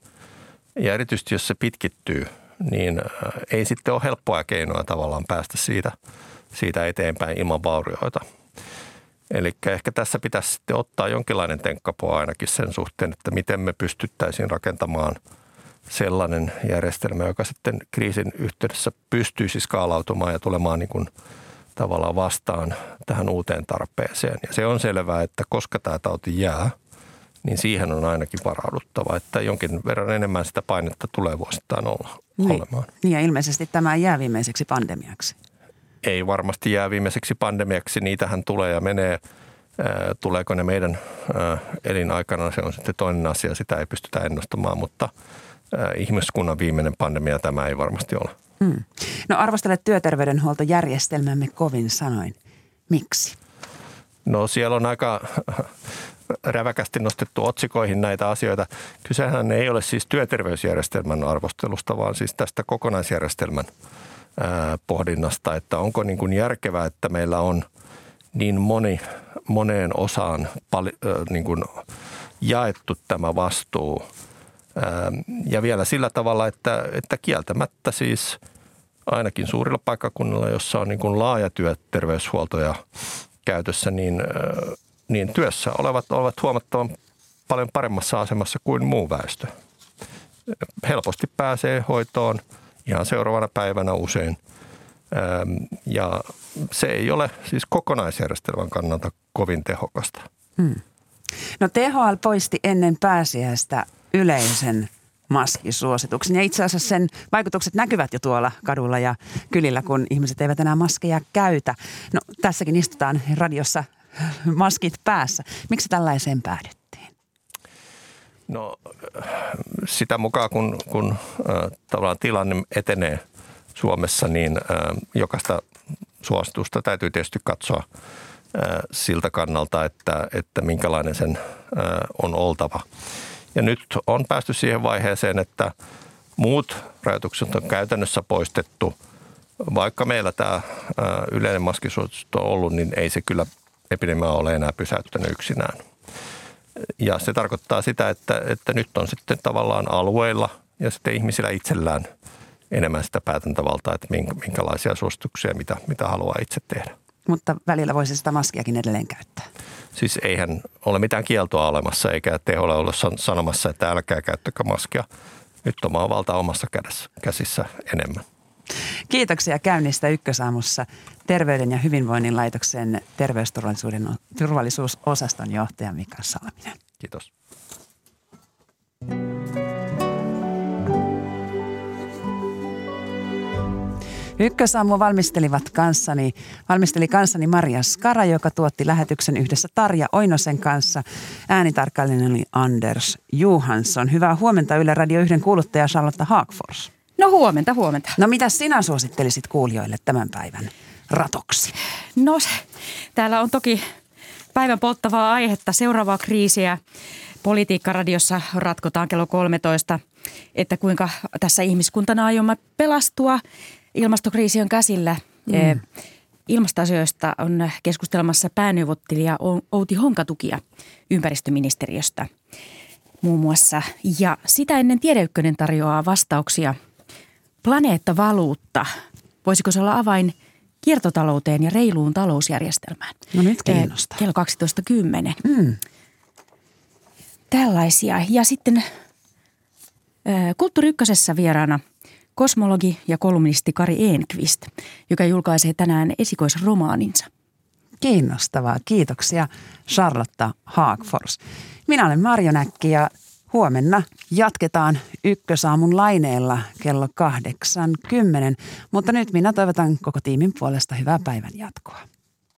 ja erityisesti jos se pitkittyy, niin ei sitten ole helppoa keinoa tavallaan päästä siitä, siitä eteenpäin ilman vaurioita. Eli ehkä tässä pitäisi sitten ottaa jonkinlainen tenkkapo ainakin sen suhteen, että miten me pystyttäisiin rakentamaan sellainen järjestelmä, joka sitten kriisin yhteydessä pystyisi skaalautumaan ja tulemaan niin kuin tavallaan vastaan tähän uuteen tarpeeseen. Ja se on selvää, että koska tämä tauti jää, niin siihen on ainakin varauduttava, että jonkin verran enemmän sitä painetta tulee vuosittain olla, niin. olemaan. Niin ja ilmeisesti tämä jää viimeiseksi pandemiaksi ei varmasti jää viimeiseksi pandemiaksi. Niitähän tulee ja menee. Tuleeko ne meidän elinaikana, se on sitten toinen asia. Sitä ei pystytä ennustamaan, mutta ihmiskunnan viimeinen pandemia tämä ei varmasti ole. Hmm. No arvostelet työterveydenhuoltojärjestelmämme kovin sanoin. Miksi? No siellä on aika räväkästi nostettu otsikoihin näitä asioita. Kysehän ei ole siis työterveysjärjestelmän arvostelusta, vaan siis tästä kokonaisjärjestelmän – pohdinnasta, että onko niin kuin järkevää, että meillä on niin moni, moneen osaan pali, niin kuin jaettu tämä vastuu. Ja vielä sillä tavalla, että, että kieltämättä siis ainakin suurilla paikkakunnilla, jossa on niin kuin laaja työterveyshuoltoja käytössä, niin, niin työssä olevat ovat huomattavan paljon paremmassa asemassa kuin muu väestö. Helposti pääsee hoitoon – ihan seuraavana päivänä usein. Ja se ei ole siis kokonaisjärjestelmän kannalta kovin tehokasta. Hmm. No THL poisti ennen pääsiäistä yleisen maskisuosituksen. Ja itse asiassa sen vaikutukset näkyvät jo tuolla kadulla ja kylillä, kun ihmiset eivät enää maskeja käytä. No tässäkin istutaan radiossa maskit päässä. Miksi tällaiseen päädyt? No sitä mukaan, kun, kun tavallaan tilanne etenee Suomessa, niin jokaista suositusta täytyy tietysti katsoa siltä kannalta, että, että minkälainen sen on oltava. Ja nyt on päästy siihen vaiheeseen, että muut rajoitukset on käytännössä poistettu. Vaikka meillä tämä yleinen maskisuositus on ollut, niin ei se kyllä epidemia ole enää pysäyttänyt yksinään. Ja se tarkoittaa sitä, että, että nyt on sitten tavallaan alueilla ja sitten ihmisillä itsellään enemmän sitä päätäntävaltaa, että minkälaisia suosituksia, mitä, mitä haluaa itse tehdä. Mutta välillä voisi sitä maskiakin edelleen käyttää. Siis eihän ole mitään kieltoa olemassa, eikä te ole sanomassa, että älkää käyttäkö maskia. Nyt on valta omassa kädessä, käsissä enemmän. Kiitoksia käynnistä Ykkösaamussa Terveyden ja hyvinvoinnin laitoksen terveysturvallisuuden turvallisuusosaston johtaja Mika Salminen. Kiitos. Ykkösaamu valmistelivat kanssani, valmisteli kanssani Maria Skara, joka tuotti lähetyksen yhdessä Tarja Oinosen kanssa. Äänitarkkailijana oli Anders Johansson. Hyvää huomenta Yle Radio 1 kuuluttaja Charlotte Haagfors. No huomenta, huomenta. No mitä sinä suosittelisit kuulijoille tämän päivän ratoksi? No täällä on toki päivän polttavaa aihetta, seuraavaa kriisiä. Politiikkaradiossa ratkotaan kello 13, että kuinka tässä ihmiskuntana aiomme pelastua. Ilmastokriisi on käsillä. Mm. E, ilmastoasioista on keskustelemassa pääneuvottelija Outi Honkatukia ympäristöministeriöstä muun muassa. Ja sitä ennen Tiedeykkönen tarjoaa vastauksia – Planeettavaluutta, voisiko se olla avain kiertotalouteen ja reiluun talousjärjestelmään? No nyt kiinnostaa. Kello 12.10. Mm. Tällaisia. Ja sitten Kulttuuri Ykkösessä vieraana kosmologi ja kolumnisti Kari Enqvist, joka julkaisee tänään esikoisromaaninsa. Kiinnostavaa. Kiitoksia Charlotta Haagfors. Minä olen Marjo Näkki ja huomenna jatketaan ykkösaamun laineella kello 8.10. Mutta nyt minä toivotan koko tiimin puolesta hyvää päivän jatkoa.